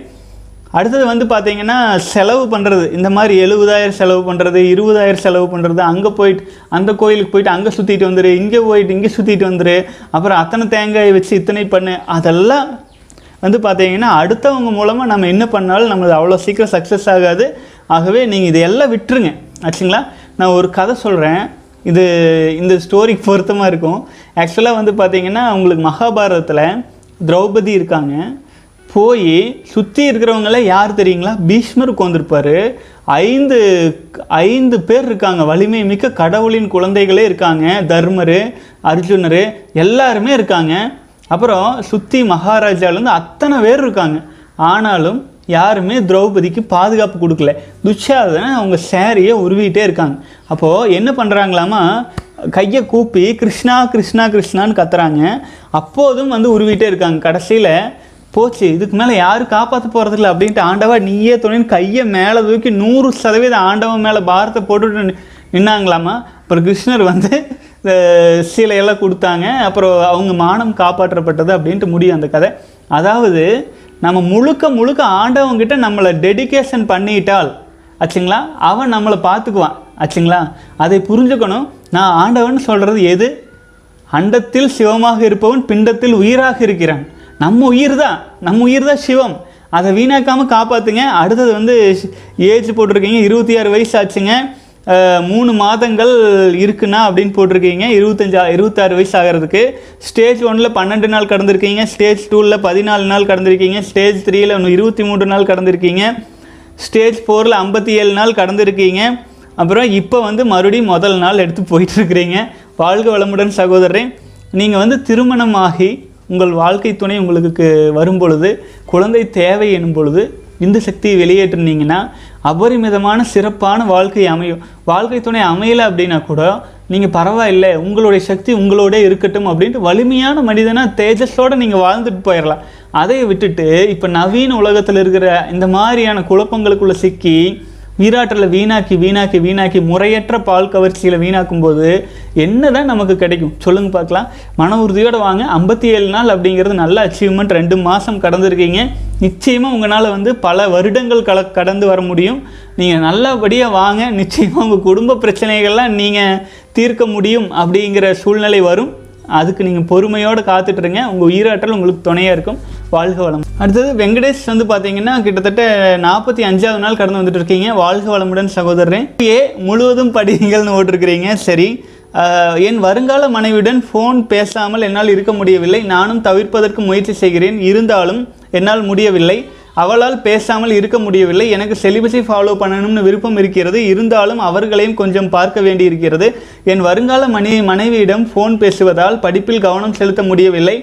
அடுத்தது வந்து பார்த்தீங்கன்னா செலவு பண்ணுறது இந்த மாதிரி எழுபதாயிரம் செலவு பண்ணுறது இருபதாயிரம் செலவு பண்ணுறது அங்கே போயிட்டு அந்த கோயிலுக்கு போயிட்டு அங்கே சுற்றிட்டு வந்துரு இங்கே போயிட்டு இங்கே சுற்றிட்டு வந்துரு. அப்புறம் அத்தனை தேங்காய் வச்சு இத்தனை பண்ணு. அதெல்லாம் வந்து பார்த்தீங்கன்னா அடுத்தவங்க மூலமாக நம்ம என்ன பண்ணாலும் நம்மளது அவ்வளோ சீக்கிரம் சக்ஸஸ் ஆகாது. ஆகவே நீங்கள் இதையெல்லாம் விட்டுருங்க. ஆச்சுங்களா? நான் ஒரு கதை சொல்கிறேன் இது இந்த ஸ்டோரிக்கு பொருத்தமாக இருக்கும். ஆக்சுவலாக வந்து பார்த்திங்கன்னா உங்களுக்கு மகாபாரதத்தில் திரௌபதி இருக்காங்க. போய் சுற்றி இருக்கிறவங்கள யார் தெரியுங்களா? பீஷ்மர் உட்காந்துருப்பாரு ஐந்து ஐந்து பேர் இருக்காங்க. வலிமை மிக்க கடவுளின் குழந்தைகளே இருக்காங்க. தர்மர் அர்ஜுனர் எல்லாருமே இருக்காங்க. அப்புறம் சுற்றி மகாராஜாலேருந்து அத்தனை பேர் இருக்காங்க. ஆனாலும் யாருமே திரௌபதிக்கு பாதுகாப்பு கொடுக்கல. துச்சாதனை அவங்க சேரியை உருவிட்டே இருக்காங்க. அப்போது என்ன பண்ணுறாங்களாமா கையை கூப்பி கிருஷ்ணா கிருஷ்ணா கிருஷ்ணான்னு கத்துறாங்க. அப்போதும் வந்து உருவிட்டே இருக்காங்க. கடைசியில் போச்சு இதுக்கு மேலே யாரும் காப்பாற்ற போகிறதில்ல அப்படின்ட்டு ஆண்டவா நீயே துணைன்னு கையை மேலே தூக்கி நூறு சதவீதம் ஆண்டவன் மேலே பாரத்தை போட்டுட்டு நின்னாங்களாமா? அப்புறம் கிருஷ்ணர் வந்து சீலையெல்லாம் கொடுத்தாங்க. அப்புறம் அவங்க மானம் காப்பாற்றப்பட்டது அப்படின்ட்டு முடியும் அந்த கதை. அதாவது நம்ம முழுக்க முழுக்க ஆண்டவங்கிட்ட நம்மளை டெடிகேஷன் பண்ணிட்டால் ஆச்சுங்களா? அவன் நம்மளை பார்த்துக்குவான் ஆச்சுங்களா? அதை புரிஞ்சுக்கணும். நான் ஆண்டவன் சொல்கிறது எது? அண்டத்தில் சிவமாக இருப்பவன் பிண்டத்தில் உயிராக இருக்கிறான். நம்ம உயிர் தான் நம்ம உயிர் தான் சிவம். அதை வீணாக்காமல் காப்பாற்றுங்க அடுத்தது வந்து ஏஜ் போட்டிருக்கீங்க இருபத்தி ஆறு வயசு ஆச்சுங்க. மூணு மாதங்கள் இருக்குன்னா அப்படின்னு போட்டிருக்கீங்க. இருபத்தஞ்சா இருபத்தாறு வயசு ஆகிறதுக்கு. ஸ்டேஜ் ஒன்றில் பன்னெண்டு நாள் கடந்திருக்கீங்க. ஸ்டேஜ் டூவில் பதினாலு நாள் கடந்திருக்கீங்க. ஸ்டேஜ் த்ரீயில் இன்னும் இருபத்தி மூன்று நாள் கடந்திருக்கீங்க. ஸ்டேஜ் ஃபோரில் ஐம்பத்தி ஏழு நாள் கடந்திருக்கீங்க. அப்புறம் இப்போ வந்து மறுபடியும் முதல் நாள் எடுத்து போயிட்டுருக்கிறீங்க. வாழ்க வளமுடன் சகோதரரே. நீங்கள் வந்து திருமணமாகி உங்கள் வாழ்க்கை துணை உங்களுக்கு வரும் பொழுது குழந்தை தேவை எனும் பொழுது இந்த சக்தியை வெளியேற்றினீங்கன்னா அபரிமிதமான சிறப்பான வாழ்க்கை அமையும் வாழ்க்கை துணை அமையலை அப்படின்னா கூட நீங்கள் பரவாயில்லை உங்களுடைய சக்தி உங்களோட இருக்கட்டும் அப்படின்ட்டு வலிமையான மனிதனாக தேஜஸோடு நீங்கள் வாழ்ந்துட்டு போயிடலாம் அதை விட்டுட்டு இப்போ நவீன உலகத்தில் இருக்கிற இந்த மாதிரியான குழப்பங்களுக்குள்ளே சிக்கி வீராற்றலை வீணாக்கி வீணாக்கி வீணாக்கி முறையற்ற பால் கவர்ச்சியில் வீணாக்கும் போது என்ன தான் நமக்கு கிடைக்கும்? சொல்லுங்கள் பார்க்கலாம். மன உறுதியோடு வாங்க. ஐம்பத்தி ஏழு நாள் அப்படிங்கிறது நல்ல அச்சீவ்மெண்ட் ரெண்டு மாதம் கடந்திருக்கீங்க. நிச்சயமாக உங்களால் வந்து பல வருடங்கள் கல கடந்து வர முடியும். நீங்கள் நல்லபடியாக வாங்க. நிச்சயமாக உங்கள் குடும்ப பிரச்சனைகள்லாம் நீங்கள் தீர்க்க முடியும் அப்படிங்கிற சூழ்நிலை வரும். அதுக்கு நீங்கள் பொறுமையோடு காத்துட்ருங்க. உங்கள் உயிராற்றல் உங்களுக்கு துணையாக இருக்கும். வாழ்க வளம். அடுத்தது வெங்கடேஷ் வந்து பார்த்தீங்கன்னா கிட்டத்தட்ட நாற்பத்தி அஞ்சாவது நாள் கடந்து வந்துட்டு இருக்கீங்க வாழ்க வளமுடன் சகோதரன் ஏ முழுவதும் படிங்கள்னு ஓட்டிருக்கிறீங்க. சரி. என் வருங்கால மனைவியுடன் ஃபோன் பேசாமல் என்னால் இருக்க முடியவில்லை. நானும் தவிர்ப்பதற்கு முயற்சி செய்கிறேன். இருந்தாலும் என்னால் முடியவில்லை. அவளால் பேசாமல் இருக்க முடியவில்லை. எனக்கு செலிபஸை ஃபாலோ பண்ணணும்னு விருப்பம் இருக்கிறது. இருந்தாலும் அவர்களையும் கொஞ்சம் பார்க்க வேண்டியிருக்கிறது. என் வருங்கால மனை மனைவியிடம் ஃபோன் பேசுவதால் படிப்பில் கவனம் செலுத்த முடியவில்லை.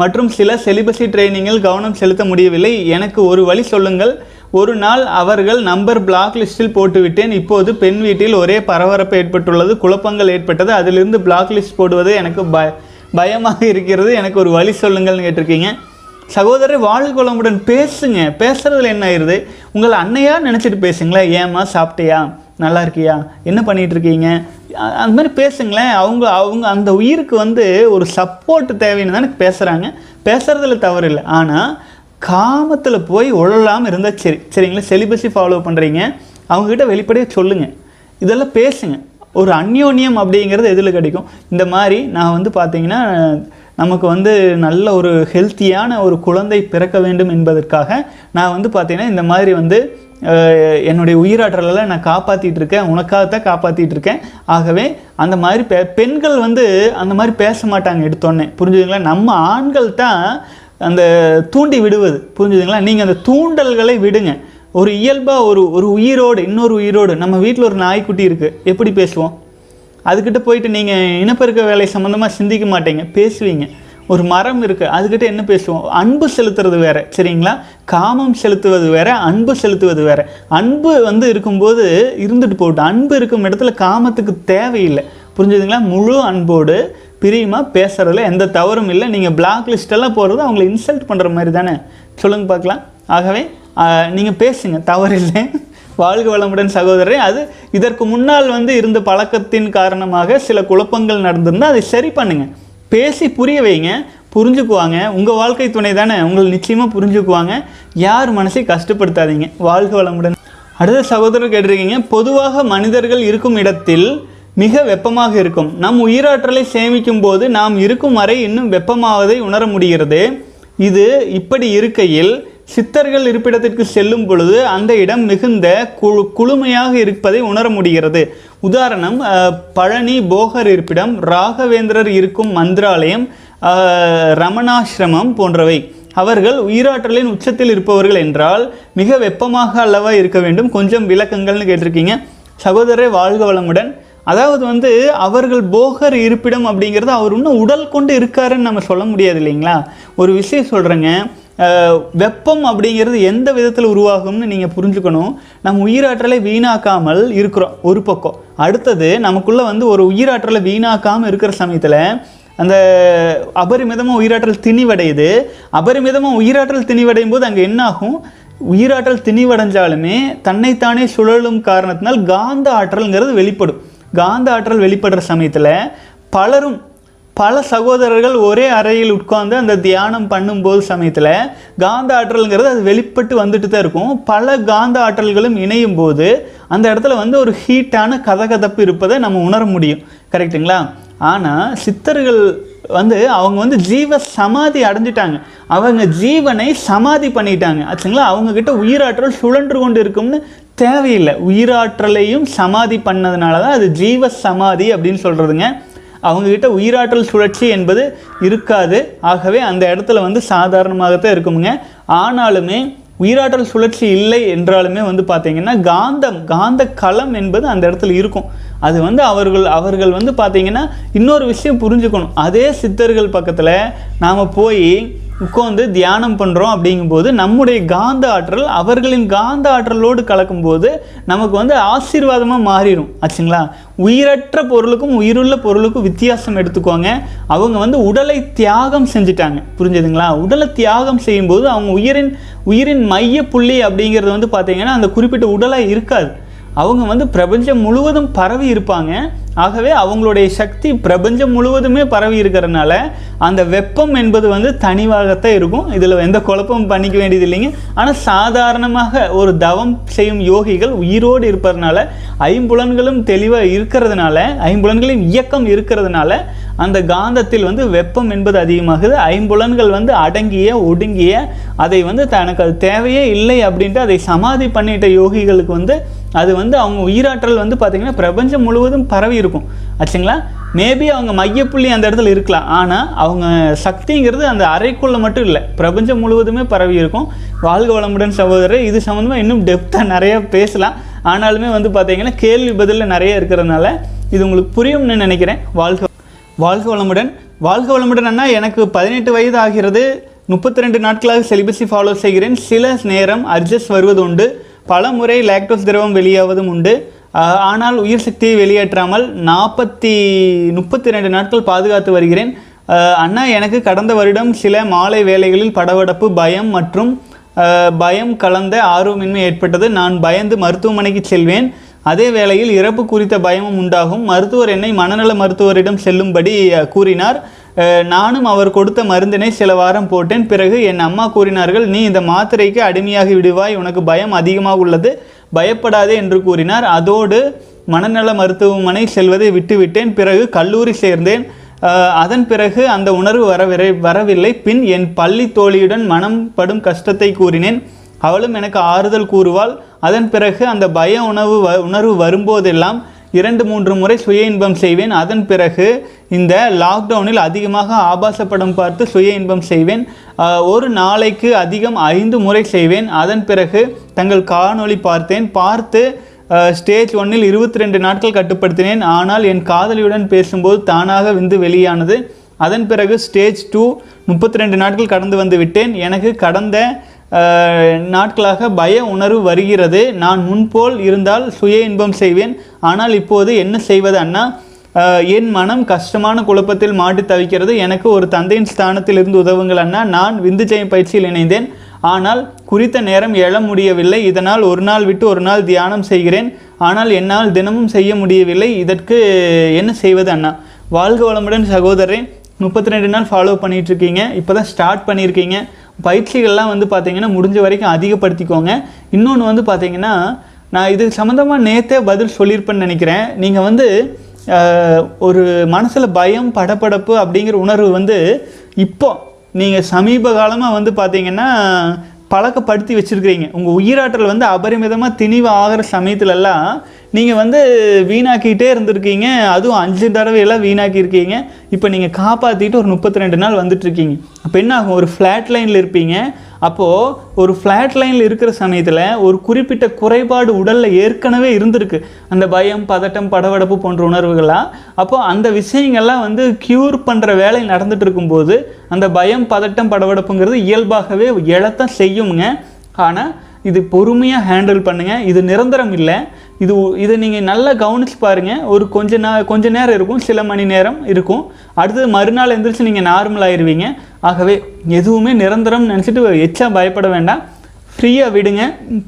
மற்றும் சில செலிபஸி ட்ரைனிங்கில் கவனம் செலுத்த முடியவில்லை. எனக்கு ஒரு வழி சொல்லுங்கள். ஒரு நாள் அவர்கள் நம்பர் பிளாக் லிஸ்டில் போட்டுவிட்டேன். இப்போது பெண் வீட்டில் ஒரே பரபரப்பு ஏற்பட்டுள்ளது. குழப்பங்கள் ஏற்பட்டது. அதிலிருந்து பிளாக் லிஸ்ட் போடுவது எனக்கு பய பயமாக இருக்கிறது. எனக்கு ஒரு வழி சொல்லுங்கள்னு கேட்டிருக்கீங்க. சகோதரர் வாழ்குளமுடன் பேசுங்க. பேசுறதுல என்ன ஆயிருது? உங்களை அன்னையா நினச்சிட்டு பேசுங்களேன் ஏம்மா சாப்பிட்டியா? நல்லா இருக்கியா? என்ன பண்ணிட்டு இருக்கீங்க? அந்த மாதிரி பேசுங்களேன். அவங்க அவங்க அந்த உயிருக்கு வந்து ஒரு சப்போர்ட் தேவைன்னு தானே பேசுகிறாங்க பேசுறதுல தவறு இல்லை. ஆனால் காமத்தில் போய் உழலாமல் இருந்தால் சரி. சரிங்களா? செலிபஸி ஃபாலோ பண்ணுறீங்க அவங்ககிட்ட வெளிப்படையாக சொல்லுங்கள் இதெல்லாம் பேசுங்க. ஒரு அந்யோன்யம் அப்படிங்கிறது எதில் கிடைக்கும்? இந்த மாதிரி நான் வந்து பார்த்தீங்கன்னா நமக்கு வந்து நல்ல ஒரு ஹெல்த்தியான ஒரு குழந்தை பிறக்க வேண்டும் என்பதற்காக நான் வந்து பார்த்தீங்கன்னா இந்த மாதிரி வந்து என்னுடைய உயிராற்றலெல்லாம் நான் காப்பாற்றிட்டு இருக்கேன். உனக்காகத்தான் காப்பாற்றிட்டு இருக்கேன். ஆகவே அந்த மாதிரி பெ பெண்கள் வந்து அந்த மாதிரி பேச மாட்டாங்க எடுத்தோடனே. புரிஞ்சுதுங்களா? நம்ம ஆண்கள் தான் அந்த தூண்டி விடுவது. புரிஞ்சுதுங்களா? நீங்கள் அந்த தூண்டல்களை விடுங்க. ஒரு இயல்பாக ஒரு ஒரு உயிரோடு இன்னொரு உயிரோடு நம்ம வீட்டில் ஒரு நாய்க்குட்டி இருக்குது எப்படி பேசுவோம்? அதுக்கிட்ட போயிட்டு நீங்கள் இனப்பெருக்க வேலை சம்மந்தமாக சிந்திக்க மாட்டீங்க பேசுவீங்க. ஒரு மரம் இருக்குது அதுக்கிட்ட என்ன பேசுவோம்? அன்பு செலுத்துறது வேறு சரிங்களா? காமம் செலுத்துவது வேற அன்பு செலுத்துவது வேற. அன்பு வந்து இருக்கும்போது இருந்துட்டு போட்டு அன்பு இருக்கும் இடத்துல காமத்துக்கு தேவையில்லை. புரிஞ்சுதுங்களா? முழு அன்போடு பிரியமாக பேசுகிறதுல எந்த தவறும் இல்லை. நீங்கள் பிளாக் லிஸ்டெல்லாம் போகிறது அவங்கள இன்சல்ட் பண்ணுற மாதிரி தானே? சொல்லுங்க பார்க்கலாம். ஆகவே நீங்கள் பேசுங்க. தவறில்லை. வாழ்க வளமுடன் சகோதரரே அது இதற்கு முன்னால் வந்து இருந்த பழக்கத்தின் காரணமாக சில குழப்பங்கள் நடந்திருந்தால் அதை சரி பண்ணுங்க. பேசி புரிய வைங்க புரிஞ்சுக்குவாங்க. உங்கள் வாழ்க்கை துணை தானே உங்களை நிச்சயமாக புரிஞ்சுக்குவாங்க. யார் மனசை கஷ்டப்படுத்தாதீங்க. வாழ்க வளமுடன். அடுத்த சகோதரர் கேட்டிருக்கீங்க பொதுவாக மனிதர்கள் இருக்கும் இடத்தில் மிக வெப்பமாக இருக்கும். நம் உயிராற்றலை சேமிக்கும் போது நாம் இருக்கும் வரை இன்னும் வெப்பமாவதை உணர முடிகிறது. இது இப்படி இருக்கையில் சித்தர்கள் இருப்பிடத்திற்கு செல்லும் பொழுது அந்த இடம் மிகுந்த குழு குளுமையாக இருப்பதை உணர முடிகிறது. உதாரணம் பழனி போகர் இருப்பிடம் ராகவேந்திரர் இருக்கும் மந்திராலயம் ரமணாசிரமம் போன்றவை. அவர்கள் உயிராற்றலின் உச்சத்தில் இருப்பவர்கள் என்றால் மிக வெப்பமாக அல்லவா இருக்க வேண்டும்? கொஞ்சம் விளக்கங்கள்னு கேட்டிருக்கீங்க. சகோதரரை வாழ்க வளமுடன். அதாவது வந்து அவர்கள் போகர் இருப்பிடம் அப்படிங்கிறது அவர் இன்னும் உடல் கொண்டு இருக்காருன்னு நம்ம சொல்ல முடியாது இல்லைங்களா? ஒரு விஷயம் சொல்கிறேங்க வெப்பம் அப்படிங்கிறது எந்த விதத்தில் உருவாகும்னு நீங்கள் புரிஞ்சுக்கணும். நம்ம உயிராற்றலை வீணாக்காமல் இருக்கிறோம் ஒரு பக்கம். அடுத்தது நமக்குள்ளே வந்து ஒரு உயிராற்றலை வீணாக்காமல் இருக்கிற சமயத்தில் அந்த அபரிமிதமாக உயிராற்றல் திணிவடையுது. அபரிமிதமாக உயிராற்றல் திணிவடையும் போது அங்கே என்ன ஆகும் உயிராற்றல் திணிவடைஞ்சாலுமே தன்னைத்தானே சுழலும் காரணத்தினால் காந்த ஆற்றல்ங்கிறது வெளிப்படும். காந்த ஆற்றல் வெளிப்படுற சமயத்தில் பலரும் பல சகோதரர்கள் ஒரே அறையில் உட்கார்ந்து அந்த தியானம் பண்ணும்போது சமயத்தில் காந்த ஆற்றல்ங்கிறது அது வெளிப்பட்டு வந்துட்டு தான் இருக்கும். பல காந்த ஆற்றல்களும் இணையும் போது அந்த இடத்துல வந்து ஒரு ஹீட்டான கதகதப்பு இருப்பதை நம்ம உணர முடியும். கரெக்ட்டுங்களா? ஆனால் சித்தர்கள் வந்து அவங்க வந்து ஜீவ சமாதி அடைஞ்சிட்டாங்க. அவங்க ஜீவனை சமாதி பண்ணிட்டாங்க. ஆச்சுங்களா? அவங்கக்கிட்ட உயிராற்றல் சுழன்று கொண்டு இருக்கும்னு தேவையில்லை. உயிராற்றலையும் சமாதி பண்ணதுனால தான் அது ஜீவ சமாதி அப்படின்னு சொல்கிறதுங்க அவங்கக்கிட்ட உயிராற்றல் சுழற்சி என்பது இருக்காது. ஆகவே அந்த இடத்துல வந்து சாதாரணமாகத்தான் இருக்குமுங்க. ஆனாலுமே உயிராற்றல் சுழற்சி இல்லை என்றாலுமே வந்து பார்த்தீங்கன்னா காந்தம் காந்த களம் என்பது அந்த இடத்துல இருக்கும். அது வந்து அவர்கள் அவர்கள் வந்து பார்த்தீங்கன்னா இன்னொரு விஷயம் புரிஞ்சுக்கணும். அதே சித்தர்கள் பக்கத்தில் நாம் போய் உட்காந்து தியானம் பண்ணுறோம் அப்படிங்கும்போது நம்முடைய காந்த ஆற்றல் அவர்களின் காந்த ஆற்றலோடு கலக்கும்போது நமக்கு வந்து ஆசீர்வாதமாக மாறிடும். ஆச்சுங்களா? உயிரற்ற பொருளுக்கும் உயிருள்ள பொருளுக்கும் வித்தியாசம் எடுத்துக்கோங்க. அவங்க வந்து உடலை தியாகம் செஞ்சுட்டாங்க. புரிஞ்சுதுங்களா? உடலை தியாகம் செய்யும்போது அவங்க உயிரின் உயிரின் மைய புள்ளி அப்படிங்கிறது வந்து பார்த்தீங்கன்னா அந்த குறிப்பிட்ட உடலாக இருக்காது. அவங்க வந்து பிரபஞ்சம் முழுவதும் பரவி இருப்பாங்க. ஆகவே அவங்களுடைய சக்தி பிரபஞ்சம் முழுவதுமே பரவி இருக்கிறதுனால அந்த வெப்பம் என்பது வந்து தனிவாகத்தான் இருக்கும். இதில் எந்த குழப்பமும் பண்ணிக்க வேண்டியது இல்லைங்க. ஆனால் சாதாரணமாக ஒரு தவம் செய்யும் யோகிகள் உயிரோடு இருப்பதனால ஐம்புலன்களும் தெளிவாக இருக்கிறதுனால ஐம்புலன்களின் இயக்கம் இருக்கிறதுனால அந்த காந்தத்தில் வந்து வெப்பம் என்பது அதிகமாகுது. ஐம்புலன்கள் வந்து அடங்கிய ஒடுங்கிய அதை வந்து தனக்கு அது தேவையே இல்லை அப்படின்ட்டு அதை சமாதி பண்ணிட்ட யோகிகளுக்கு வந்து அது வந்து அவங்க உயிராற்றல் வந்து பார்த்திங்கன்னா பிரபஞ்சம் முழுவதும் பரவி இருக்கும். ஆச்சுங்களா? மேபி அவங்க மையப்புள்ளி அந்த இடத்துல இருக்கலாம். ஆனால் அவங்க சக்திங்கிறது அந்த அறைக்குள்ளே மட்டும் இல்லை. பிரபஞ்சம் முழுவதுமே பரவி இருக்கும். வாழ்க வளமுடன் சகோதரர் இது சம்மந்தமாக இன்னும் டெப்த்தாக நிறைய பேசலாம். ஆனாலுமே வந்து பார்த்திங்கன்னா கேள்வி பதிலில் நிறைய இருக்கிறதுனால இது உங்களுக்கு புரியும்னு நினைக்கிறேன். வாழ்க வாழ்க வளமுடன். வாழ்க வளமுடன் அண்ணா எனக்கு பதினெட்டு வயது ஆகிறது. முப்பத்தி ரெண்டு நாட்களாக செலிபஸை ஃபாலோ செய்கிறேன். சில நேரம் அட்ஜஸ்ட் வருவது உண்டு. பல முறை லாக்டோஸ் திரவம் வெளியாவதும் உண்டு. ஆனால் உயிர் சக்தியை வெளியேற்றாமல் நாற்பத்தி முப்பத்தி ரெண்டு நாட்கள் பாதுகாத்து வருகிறேன். அண்ணா எனக்கு கடந்த வருடம் சில மாலை வேலைகளில் படபடப்பு பயம் மற்றும் பயம் கலந்த ஆர்வமின்மை ஏற்பட்டது. நான் பயந்து மருத்துவமனைக்கு செல்வேன். அதே வேளையில் இறப்பு குறித்த பயமும் உண்டாகும். மருத்துவர் என்னை மனநல மருத்துவரிடம் செல்லும்படி கூறினார். நானும் அவர் கொடுத்த மருந்தினை சில வாரம் போட்டேன். பிறகு என் அம்மா கூறினார்கள் நீ இந்த மாத்திரைக்கு அடிமையாகி விடுவாய் உனக்கு பயம் அதிகமாக உள்ளது பயப்படாதே என்று கூறினார். அதோடு மனநல மருத்துவமனை செல்வதை விட்டுவிட்டேன். பிறகு கல்லூரி சேர்ந்தேன். அதன் பிறகு அந்த உணர்வு வரவிரை வரவில்லை. பின் என் பள்ளி தோழியுடன் மனம் படும் கஷ்டத்தை கூறினேன். அவளும் எனக்கு ஆறுதல் கூறுவாள். அதன் பிறகு அந்த பய உணவு வ உணர்வு வரும்போதெல்லாம் இரண்டு மூன்று முறை சுய இன்பம் செய்வேன். அதன் பிறகு இந்த லாக்டவுனில் அதிகமாக ஆபாச படம் பார்த்து சுய இன்பம் செய்வேன் ஒரு நாளைக்கு அதிகம் ஐந்து முறை செய்வேன். அதன் பிறகு தங்கள் காணொளி பார்த்தேன். பார்த்து ஸ்டேஜ் ஒன்னில் இருபத்தி ரெண்டு நாட்கள் கட்டுப்படுத்தினேன். ஆனால் என் காதலியுடன் பேசும்போது தானாக விந்து வெளியானது. அதன் பிறகு ஸ்டேஜ் டூ முப்பத்தி ரெண்டு நாட்கள் கடந்து வந்து விட்டேன். எனக்கு கடந்த நாட்களாக பய உணர்வு வருகிறது. நான் முன்போல் இருந்தால் சுய இன்பம் செய்வேன். ஆனால் இப்போது என்ன செய்வது அண்ணா? என் மனம் கஷ்டமான குழப்பத்தில் மாட்டி தவிக்கிறது. எனக்கு ஒரு தந்தையின் ஸ்தானத்தில் இருந்து உதவுங்கள் அண்ணா. நான் விந்துஜயம் பயிற்சியில் இணைந்தேன். ஆனால் குறித்த நேரம் எழ முடியவில்லை. இதனால் ஒரு நாள் விட்டு ஒரு நாள் தியானம் செய்கிறேன். ஆனால் என்னால் தினமும் செய்ய முடியவில்லை. இதற்கு என்ன செய்வது அண்ணா? வாழ்க வளமுடன் சகோதரன் முப்பத்தி ரெண்டு நாள் ஃபாலோ பண்ணிகிட்ருக்கீங்க இப்போ தான் ஸ்டார்ட் பண்ணியிருக்கீங்க. பயிற்சிகள்லாம் வந்து பார்த்திங்கன்னா முடிஞ்ச வரைக்கும் அதிகப்படுத்திக்கோங்க. இன்னொன்று வந்து பார்த்திங்கன்னா நான் இது சம்மந்தமாக நேற்றே பதில் சொல்லியிருப்பேன்னு நினைக்கிறேன். நீங்கள் வந்து ஒரு மனசில் பயம் படபடப்பு அப்படிங்கிற உணர்வு வந்து இப்போ நீங்கள் சமீப காலமாக வந்து பார்த்தீங்கன்னா பழக்கப்படுத்தி வச்சுருக்கிறீங்க. உங்கள் உயிராற்றல் வந்து அபரிமிதமாக திணிவு ஆகிற சமயத்துலலாம் நீங்கள் வந்து வீணாக்கிட்டே இருந்திருக்கீங்க. அதுவும் அஞ்சு தடவையெல்லாம் வீணாக்கியிருக்கீங்க. இப்போ நீங்கள் காப்பாற்றிட்டு ஒரு முப்பத்தி ரெண்டு நாள் வந்துட்டுருக்கீங்க அப்போ என்ன ஆகும் ஒரு ஃப்ளாட் லைனில் இருப்பீங்க. அப்போது ஒரு ஃப்ளாட் லைனில் இருக்கிற சமயத்தில் ஒரு குறிப்பிட்ட குறைபாடு உடலில் ஏற்கனவே இருந்திருக்கு. அந்த பயம் பதட்டம் படவடப்பு போன்ற உணர்வுகள்லாம். அப்போது அந்த விஷயங்கள்லாம் வந்து க்யூர் பண்ணுற வேலை நடந்துட்டு இருக்கும்போது அந்த பயம் பதட்டம் படவடப்புங்கிறது இயல்பாகவே எழத்தான் செய்யுங்க. ஆனால் இது பொறுமையாக ஹேண்டில் பண்ணுங்கள் இது நிரந்தரம் இல்லை. இது இதை நீங்கள் நல்லா கவனிச்சு பாருங்கள் ஒரு கொஞ்ச நா கொஞ்ச நேரம் இருக்கும். சில மணி நேரம் இருக்கும். அடுத்தது மறுநாள் எந்திரிச்சு நீங்கள் நார்மல் ஆயிடுவீங்க ஆகவே எதுவுமே நிரந்தரம் நினச்சிட்டு எச்சா பயப்பட வேண்டாம். ஃப்ரீயாக விடுங்க.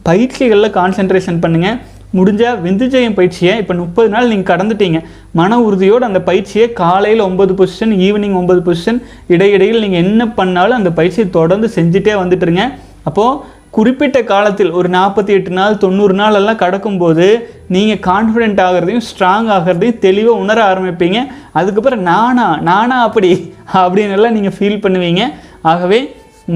பயிற்சிகளில் கான்சென்ட்ரேஷன் பண்ணுங்கள் முடிஞ்சால் விந்துஜயம் பயிற்சியை இப்போ முப்பது நாள் நீங்கள் கடந்துட்டீங்க. மன உறுதியோடு அந்த பயிற்சியை காலையில் ஒன்பது பொசிஷன் ஈவினிங் ஒம்பது பொசிஷன் இடையிடையில் நீங்கள் என்ன பண்ணாலும் அந்த பயிற்சியை தொடர்ந்து செஞ்சுட்டே வந்துட்டுருங்க. அப்போது குறிப்பிட்ட காலத்தில் ஒரு நாற்பத்தி எட்டு நாள் தொண்ணூறு நாள் எல்லாம் கடக்கும்போது நீங்கள் கான்ஃபிடென்ட் ஆகிறதையும் ஸ்ட்ராங் ஆகிறதையும் தெளிவாக உணர ஆரம்பிப்பீங்க. அதுக்கப்புறம் நானா நானா அப்படி அப்படின்னு எல்லாம் நீங்கள் ஃபீல் பண்ணுவீங்க. ஆகவே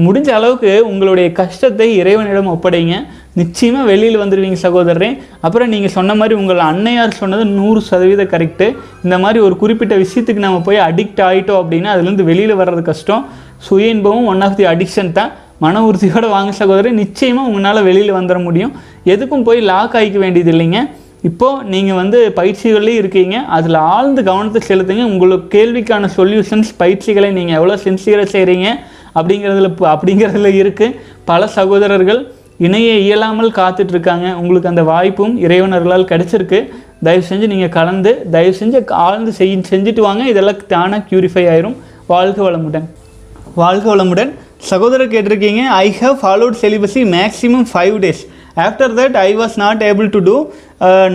முடிஞ்ச அளவுக்கு உங்களுடைய கஷ்டத்தை இறைவனிடம் ஒப்படைங்க. நிச்சயமாக வெளியில் வந்துடுவீங்க சகோதரரே. அப்புறம் நீங்கள் சொன்ன மாதிரி உங்கள் அன்னையார் சொன்னது நூறு சதவீத கரெக்டு இந்த மாதிரி ஒரு குறிப்பிட்ட விஷயத்துக்கு நம்ம போய் அடிக்ட் ஆகிட்டோம் அப்படின்னா அதுலேருந்து வெளியில் வர்றது கஷ்டம். சுய இன்பமும் ஒன் ஆஃப் தி அடிக்ஷன் தான். மன உறுதியோடு வாங்க சகோதரி நிச்சயமாக உங்களால் வெளியில் வந்துட முடியும். எதுக்கும் போய் லாக் ஆகிக்க வேண்டியது இல்லைங்க. இப்போது நீங்கள் வந்து பயிற்சிகள்லேயும் இருக்கீங்க. அதில் ஆழ்ந்து கவனத்தை செலுத்துங்க. உங்களுக்கு கேள்விக்கான சொல்யூஷன்ஸ் பயிற்சிகளை நீங்கள் எவ்வளோ சின்சியராக செய்கிறீங்க அப்படிங்கிறதுல அப்படிங்கிறதுல இருக்குது பல சகோதரர்கள் இணைய இயலாமல் காத்துட்ருக்காங்க. உங்களுக்கு அந்த வாய்ப்பும் இறைவனர்களால் கிடச்சிருக்கு. தயவு செஞ்சு நீங்கள் கலந்து தயவு செஞ்சு ஆழ்ந்து செய் செஞ்சுட்டு வாங்க. இதெல்லாம் தானாக க்யூரிஃபை ஆயிரும். வாழ்க வளமுடன். வாழ்க வளமுடன். சகோதரர் கேட்டிருக்கீங்க I have followed celibacy maximum five days after that I was not able to do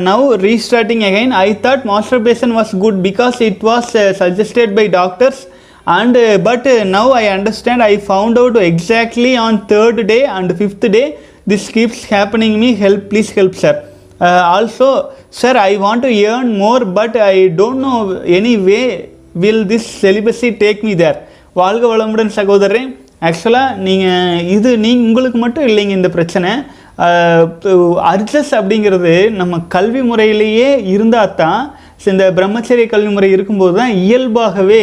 now restarting again I thought masturbation was good because it was suggested by doctors and uh, but uh, now i understand i found out exactly on third day and fifth day this keeps happening me help please help sir uh, also sir i want to earn more but i don't know any way will this celibacy take me there வாழ்க வளமுடன் சகோதரரே ஆக்சுவலாக நீங்கள் இது நீ உங்களுக்கு மட்டும் இல்லைங்க இந்த பிரச்சனை. அர்ஜஸ் அப்படிங்கிறது நம்ம கல்வி முறையிலேயே இருந்தால் தான் இந்த பிரம்மச்சரிய கல்வி முறை இருக்கும்போது தான் இயல்பாகவே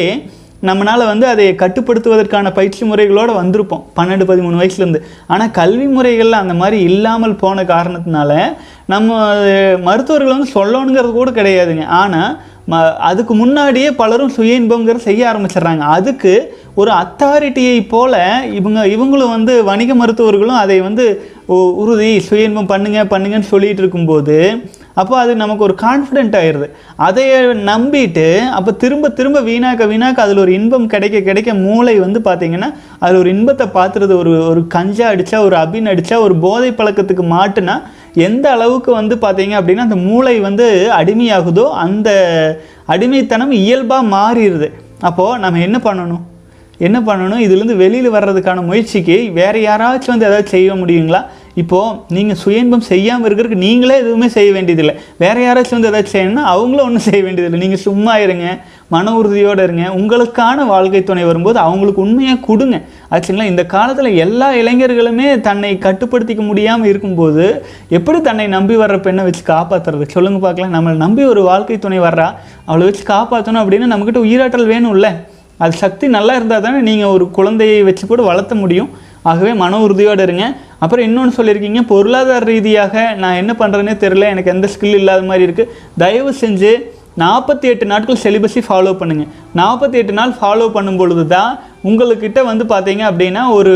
நம்மளால் வந்து அதை கட்டுப்படுத்துவதற்கான பயிற்சி முறைகளோடு வந்திருப்போம். பன்னெண்டு பதிமூணு வயசுலேருந்து. ஆனால் கல்வி முறைகளில் அந்த மாதிரி இல்லாமல் போன காரணத்தினால நம்ம மருத்துவர்கள் வந்து சொல்லணுங்கிறது கூட கிடையாதுங்க. ஆனால் ம அதுக்கு முன்னாடியே பலரும் சுய இன்பங்கிற செய்ய ஆரம்பிச்சிடுறாங்க. அதுக்கு ஒரு அத்தாரிட்டியை போல இவங்க இவங்களும் வந்து வணிக மருத்துவர்களும் அதை வந்து உ- உறுதி சுய இன்பம் பண்ணுங்க பண்ணுங்கன்னு சொல்லிட்டு இருக்கும்போது அப்போ அது நமக்கு ஒரு கான்ஃபிடென்ட் ஆயிடுது அதை நம்பிட்டு அப்போ திரும்ப திரும்ப வீணாக்க வீணாக்க அதில் ஒரு இன்பம் கிடைக்க கிடைக்க மூளை வந்து பார்த்திங்கன்னா அதில் ஒரு இன்பத்தை பார்த்துறது ஒரு ஒரு கஞ்சா அடித்தா ஒரு அபின் அடித்தா ஒரு போதை பழக்கத்துக்கு மாட்டுனா எந்த அளவுக்கு வந்து பார்த்தீங்க அப்படின்னா அந்த மூளை வந்து அடிமையாகுதோ அந்த அடிமைத்தனம் இயல்பாக மாறிடுது. அப்போது நம்ம என்ன பண்ணணும்? என்ன பண்ணணும்? இதுலேருந்து வெளியில் வர்றதுக்கான முயற்சிக்கு வேறு யாராச்சும் வந்து ஏதாவது செய்ய முடியுங்களா? இப்போது நீங்கள் சுயன்பம் செய்யாமல் இருக்கிறதுக்கு நீங்களே எதுவுமே செய்ய வேண்டியதில்லை. வேறு யாராச்சும் வந்து ஏதாச்சும் செய்யணும்னா அவங்களும் ஒன்றும் செய்ய வேண்டியதில்லை. நீங்கள் சும்மா இருங்க. மன உறுதியோடு இருங்க. உங்களுக்கான வாழ்க்கை துணை வரும்போது அவங்களுக்கு உண்மையாக கொடுங்க. ஆச்சுங்களா? இந்த காலத்தில் எல்லா இளைஞர்களுமே தன்னை கட்டுப்படுத்திக்க முடியாமல் இருக்கும்போது எப்படி தன்னை நம்பி வர்ற பெண்ணை வச்சு காப்பாற்றுறது சொல்லுங்க பார்க்கலாம். நம்மளை நம்பி ஒரு வாழ்க்கை துணை வர்றா? அவளை வச்சு காப்பாற்றணும் அப்படின்னா நம்மக்கிட்ட உயிராற்றல் வேணும்ல. அது சக்தி நல்லா இருந்தால் தானே நீங்கள் ஒரு குழந்தையை வச்சு கூட வளர்த்த முடியும். ஆகவே மன உறுதியோடு இருங்க. அப்புறம் இன்னொன்று சொல்லியிருக்கீங்க பொருளாதார ரீதியாக நான் என்ன பண்ணுறேனே தெரில எனக்கு எந்த ஸ்கில் இல்லாத மாதிரி இருக்குது தயவு செஞ்சு நாற்பத்தி எட்டு நாட்கள் செலிபஸை ஃபாலோ பண்ணுங்கள் நாற்பத்தி எட்டு நாள் ஃபாலோ பண்ணும் பொழுது தான் உங்களுக்கிட்ட வந்து பார்த்தீங்க அப்படின்னா ஒரு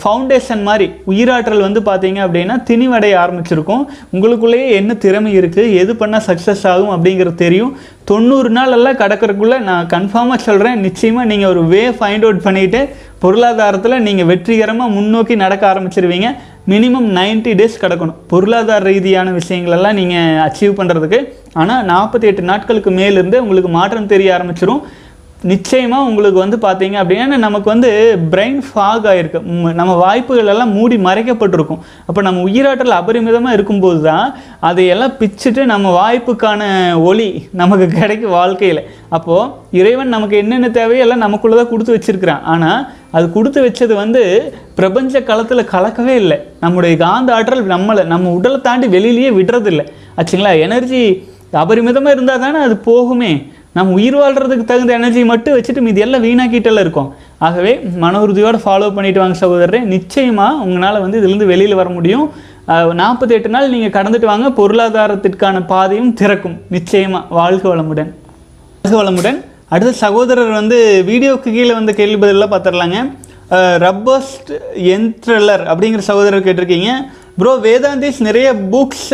ஃபவுண்டேஷன் மாதிரி உயிராற்றல் வந்து பார்த்தீங்க அப்படின்னா திணிவடைய ஆரம்பிச்சிருக்கும். உங்களுக்குள்ளேயே என்ன திறமை இருக்குது எது பண்ணால் சக்ஸஸ் ஆகும் அப்படிங்கிறது தெரியும். தொண்ணூறு நாள் எல்லாம் கடக்கிறதுக்குள்ளே நான் கன்ஃபார்மாக சொல்கிறேன் நிச்சயமாக நீங்கள் ஒரு வே ஃபைண்ட் அவுட் பண்ணிவிட்டு பொருளாதாரத்தில் நீங்கள் வெற்றிகரமாக முன்னோக்கி நடக்க ஆரம்பிச்சிருவீங்க. மினிமம் 90 டேஸ் கிடக்கணும். பொருளாதார ரீதியான விஷயங்களெல்லாம் நீங்கள் அச்சீவ் பண்ணுறதுக்கு ஆனால் நாற்பத்தி எட்டு நாட்களுக்கு மேலிருந்தே உங்களுக்கு மாற்றம் தெரிய ஆரம்பிச்சிடும் நிச்சயமாக உங்களுக்கு வந்து பார்த்தீங்க அப்படின்னா நமக்கு வந்து பிரெயின் ஃபாக் ஆகிருக்கு நம்ம வாய்ப்புகள் எல்லாம் மூடி மறைக்கப்பட்டிருக்கும். அப்போ நம்ம உயிராற்றல் அபரிமிதமாக இருக்கும்போது தான் அதையெல்லாம் பிச்சுட்டு நம்ம வாய்ப்புக்கான ஒளி நமக்கு கிடைக்கும் வாழ்க்கையில். அப்போது இறைவன் நமக்கு என்னென்ன தேவையோ எல்லாம் நமக்குள்ளே தான் கொடுத்து வச்சிருக்கிறான். ஆனால் அது கொடுத்து வச்சது வந்து பிரபஞ்ச களத்தில் கலக்கவே இல்லை. நம்முடைய காந்த ஆற்றல் நம்மளை நம்ம உடலை தாண்டி வெளியிலேயே விடுறதில்லை. ஆச்சுங்களா? எனர்ஜி அபரிமிதமாக இருந்தால் தானே அது போகுமே. நம்ம உயிர் வாழ்கிறதுக்கு தகுந்த எனர்ஜி மட்டும் வச்சுட்டு மீதி எல்லாம் வீணாக்கிட்டெல்லாம் இருக்கும். ஆகவே மன உறுதியோடு ஃபாலோ பண்ணிட்டு வாங்க சகோதரரே. நிச்சயமாக உங்களால் வந்து இதுலேருந்து வெளியில் வர முடியும். நாற்பத்தி எட்டு நாள் நீங்கள் கடந்துட்டு வாங்க. பொருளாதாரத்திற்கான பாதையும் திறக்கும். நிச்சயமாக வாழ்க வளமுடன். வாழ்க வளமுடன். அடுத்த சகோதரர் வந்து வீடியோக்கு கீழே வந்து கேள்வி பதிலாக பார்த்துடலாங்க. ரப்பஸ்ட் என்ட்ரலர் அப்படிங்கிற சகோதரர் கேட்டிருக்கீங்க. ப்ரோ வேதாந்திஸ் நிறைய புக்ஸ்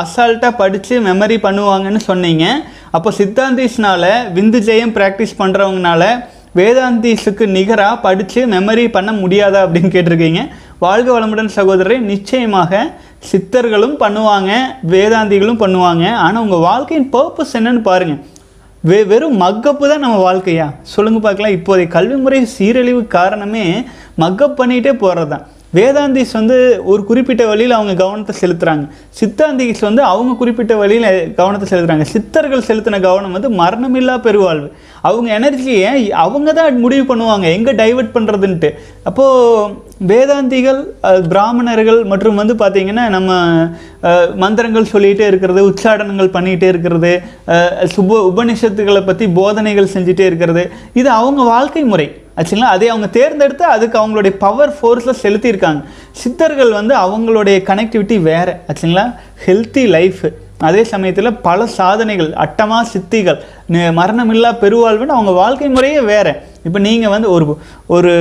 அசால்ட்டாக படித்து மெமரி பண்ணுவாங்கன்னு சொன்னீங்க. அப்போ சித்தாந்திஸ்னால விந்து ஜெயம் ப்ராக்டிஸ் பண்ணுறவங்கனால வேதாந்திஸுக்கு நிகராக படித்து மெமரி பண்ண முடியாதா அப்படின்னு கேட்டிருக்கீங்க. வாழ்க வளமுடன் சகோதரரை. நிச்சயமாக சித்தர்களும் பண்ணுவாங்க வேதாந்திகளும் பண்ணுவாங்க. ஆனால் உங்கள் வாழ்க்கையின் பர்பஸ் என்னன்னு பாருங்கள் வெ வெறும் மக்கப்பு தான் நம்ம வாழ்க்கையா? சொல்லுங்கள் பார்க்கலாம். இப்போதைய கல்வி முறை சீரழிவு காரணமே மக்கப் பண்ணிகிட்டே போகிறது தான் வேதாந்திஸ் வந்து ஒரு குறிப்பிட்ட வழியில் அவங்க கவனத்தை செலுத்துகிறாங்க சித்தாந்திஸ் வந்து அவங்க குறிப்பிட்ட வழியில் கவனத்தை செலுத்துகிறாங்க சித்தர்கள் செலுத்தின கவனம் வந்து மரணமில்லா பெருவாழ்வு. அவங்க எனர்ஜியை அவங்க தான் முடிவு பண்ணுவாங்க எங்கே டைவர்ட் பண்ணுறதுன்ட்டு அப்போது வேதாந்திகள் பிராமணர்கள் மற்றும் வந்து பார்த்திங்கன்னா நம்ம மந்திரங்கள் சொல்லிகிட்டே இருக்கிறது உச்சாடனங்கள் பண்ணிகிட்டே இருக்கிறது சுப உபனிஷத்துக்களை பற்றி போதனைகள் செஞ்சுட்டே இருக்கிறது இது அவங்க வாழ்க்கை முறை. ஆச்சுங்களா அதை அவங்க தேர்ந்தெடுத்து அதுக்கு அவங்களுடைய பவர் ஃபோர்ஸில் செலுத்தியிருக்காங்க. சித்தர்கள் வந்து அவங்களுடைய கனெக்டிவிட்டி வேறு. ஆச்சுங்களா ஹெல்த்தி லைஃப் அதே சமயத்தில் பல சாதனைகள் அட்டமா சித்திகள் மரணமில்லா பெருவாழ்வுன்னு அவங்க வாழ்க்கை முறையே வேறு. இப்போ நீங்கள் வந்து ஒரு ஒரு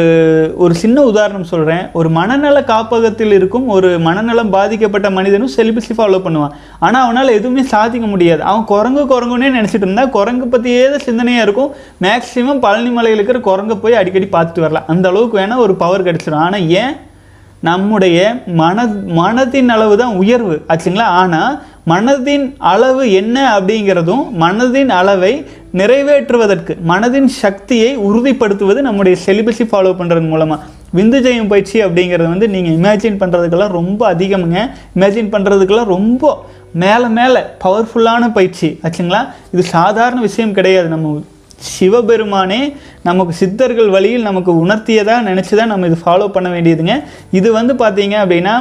ஒரு சின்ன உதாரணம் சொல்கிறேன் ஒரு மனநல காப்பகத்தில் இருக்கும் ஒரு மனநலம் பாதிக்கப்பட்ட மனிதனும் செலிபஸி ஃபாலோ பண்ணுவான். ஆனால் அவனால் எதுவுமே சாதிக்க முடியாது. அவன் குரங்கு குரங்குன்னே நினச்சிட்டு இருந்தா குரங்கு பற்றியே தான் சிந்தனையாக இருக்கும். மேக்ஸிமம் பழனி மலையில் இருக்கிற குரங்கை போய் அடிக்கடி பார்த்துட்டு வரலாம். அந்த அளவுக்கு வேணால் ஒரு பவர் கிடச்சிடும் ஆனால் ஏன்? நம்முடைய மன மனத்தின் அளவு தான் உயர்வு. ஆச்சுங்களா? ஆனால் மனதின் அளவு என்ன அப்படிங்கிறதும் மனதின் அளவை நிறைவேற்றுவதற்கு மனதின் சக்தியை உறுதிப்படுத்துவது நம்முடைய செலிபஸை ஃபாலோ பண்ணுறது மூலமாக விந்து ஜெயம் பயிற்சி அப்படிங்கிறது வந்து நீங்கள் இமேஜின் பண்ணுறதுக்கெல்லாம் ரொம்ப அதிகமுங்க. இமேஜின் பண்ணுறதுக்கெல்லாம் ரொம்ப மேலே மேலே பவர்ஃபுல்லான பயிற்சி. ஆச்சுங்களா? இது சாதாரண விஷயம் கிடையாது. நம்ம சிவபெருமானே நமக்கு சித்தர்கள் வழியில் நமக்கு உணர்த்தியதாக நினச்சி தான் நம்ம இது ஃபாலோ பண்ண வேண்டியதுங்க. இது வந்து பார்த்தீங்க அப்படின்னா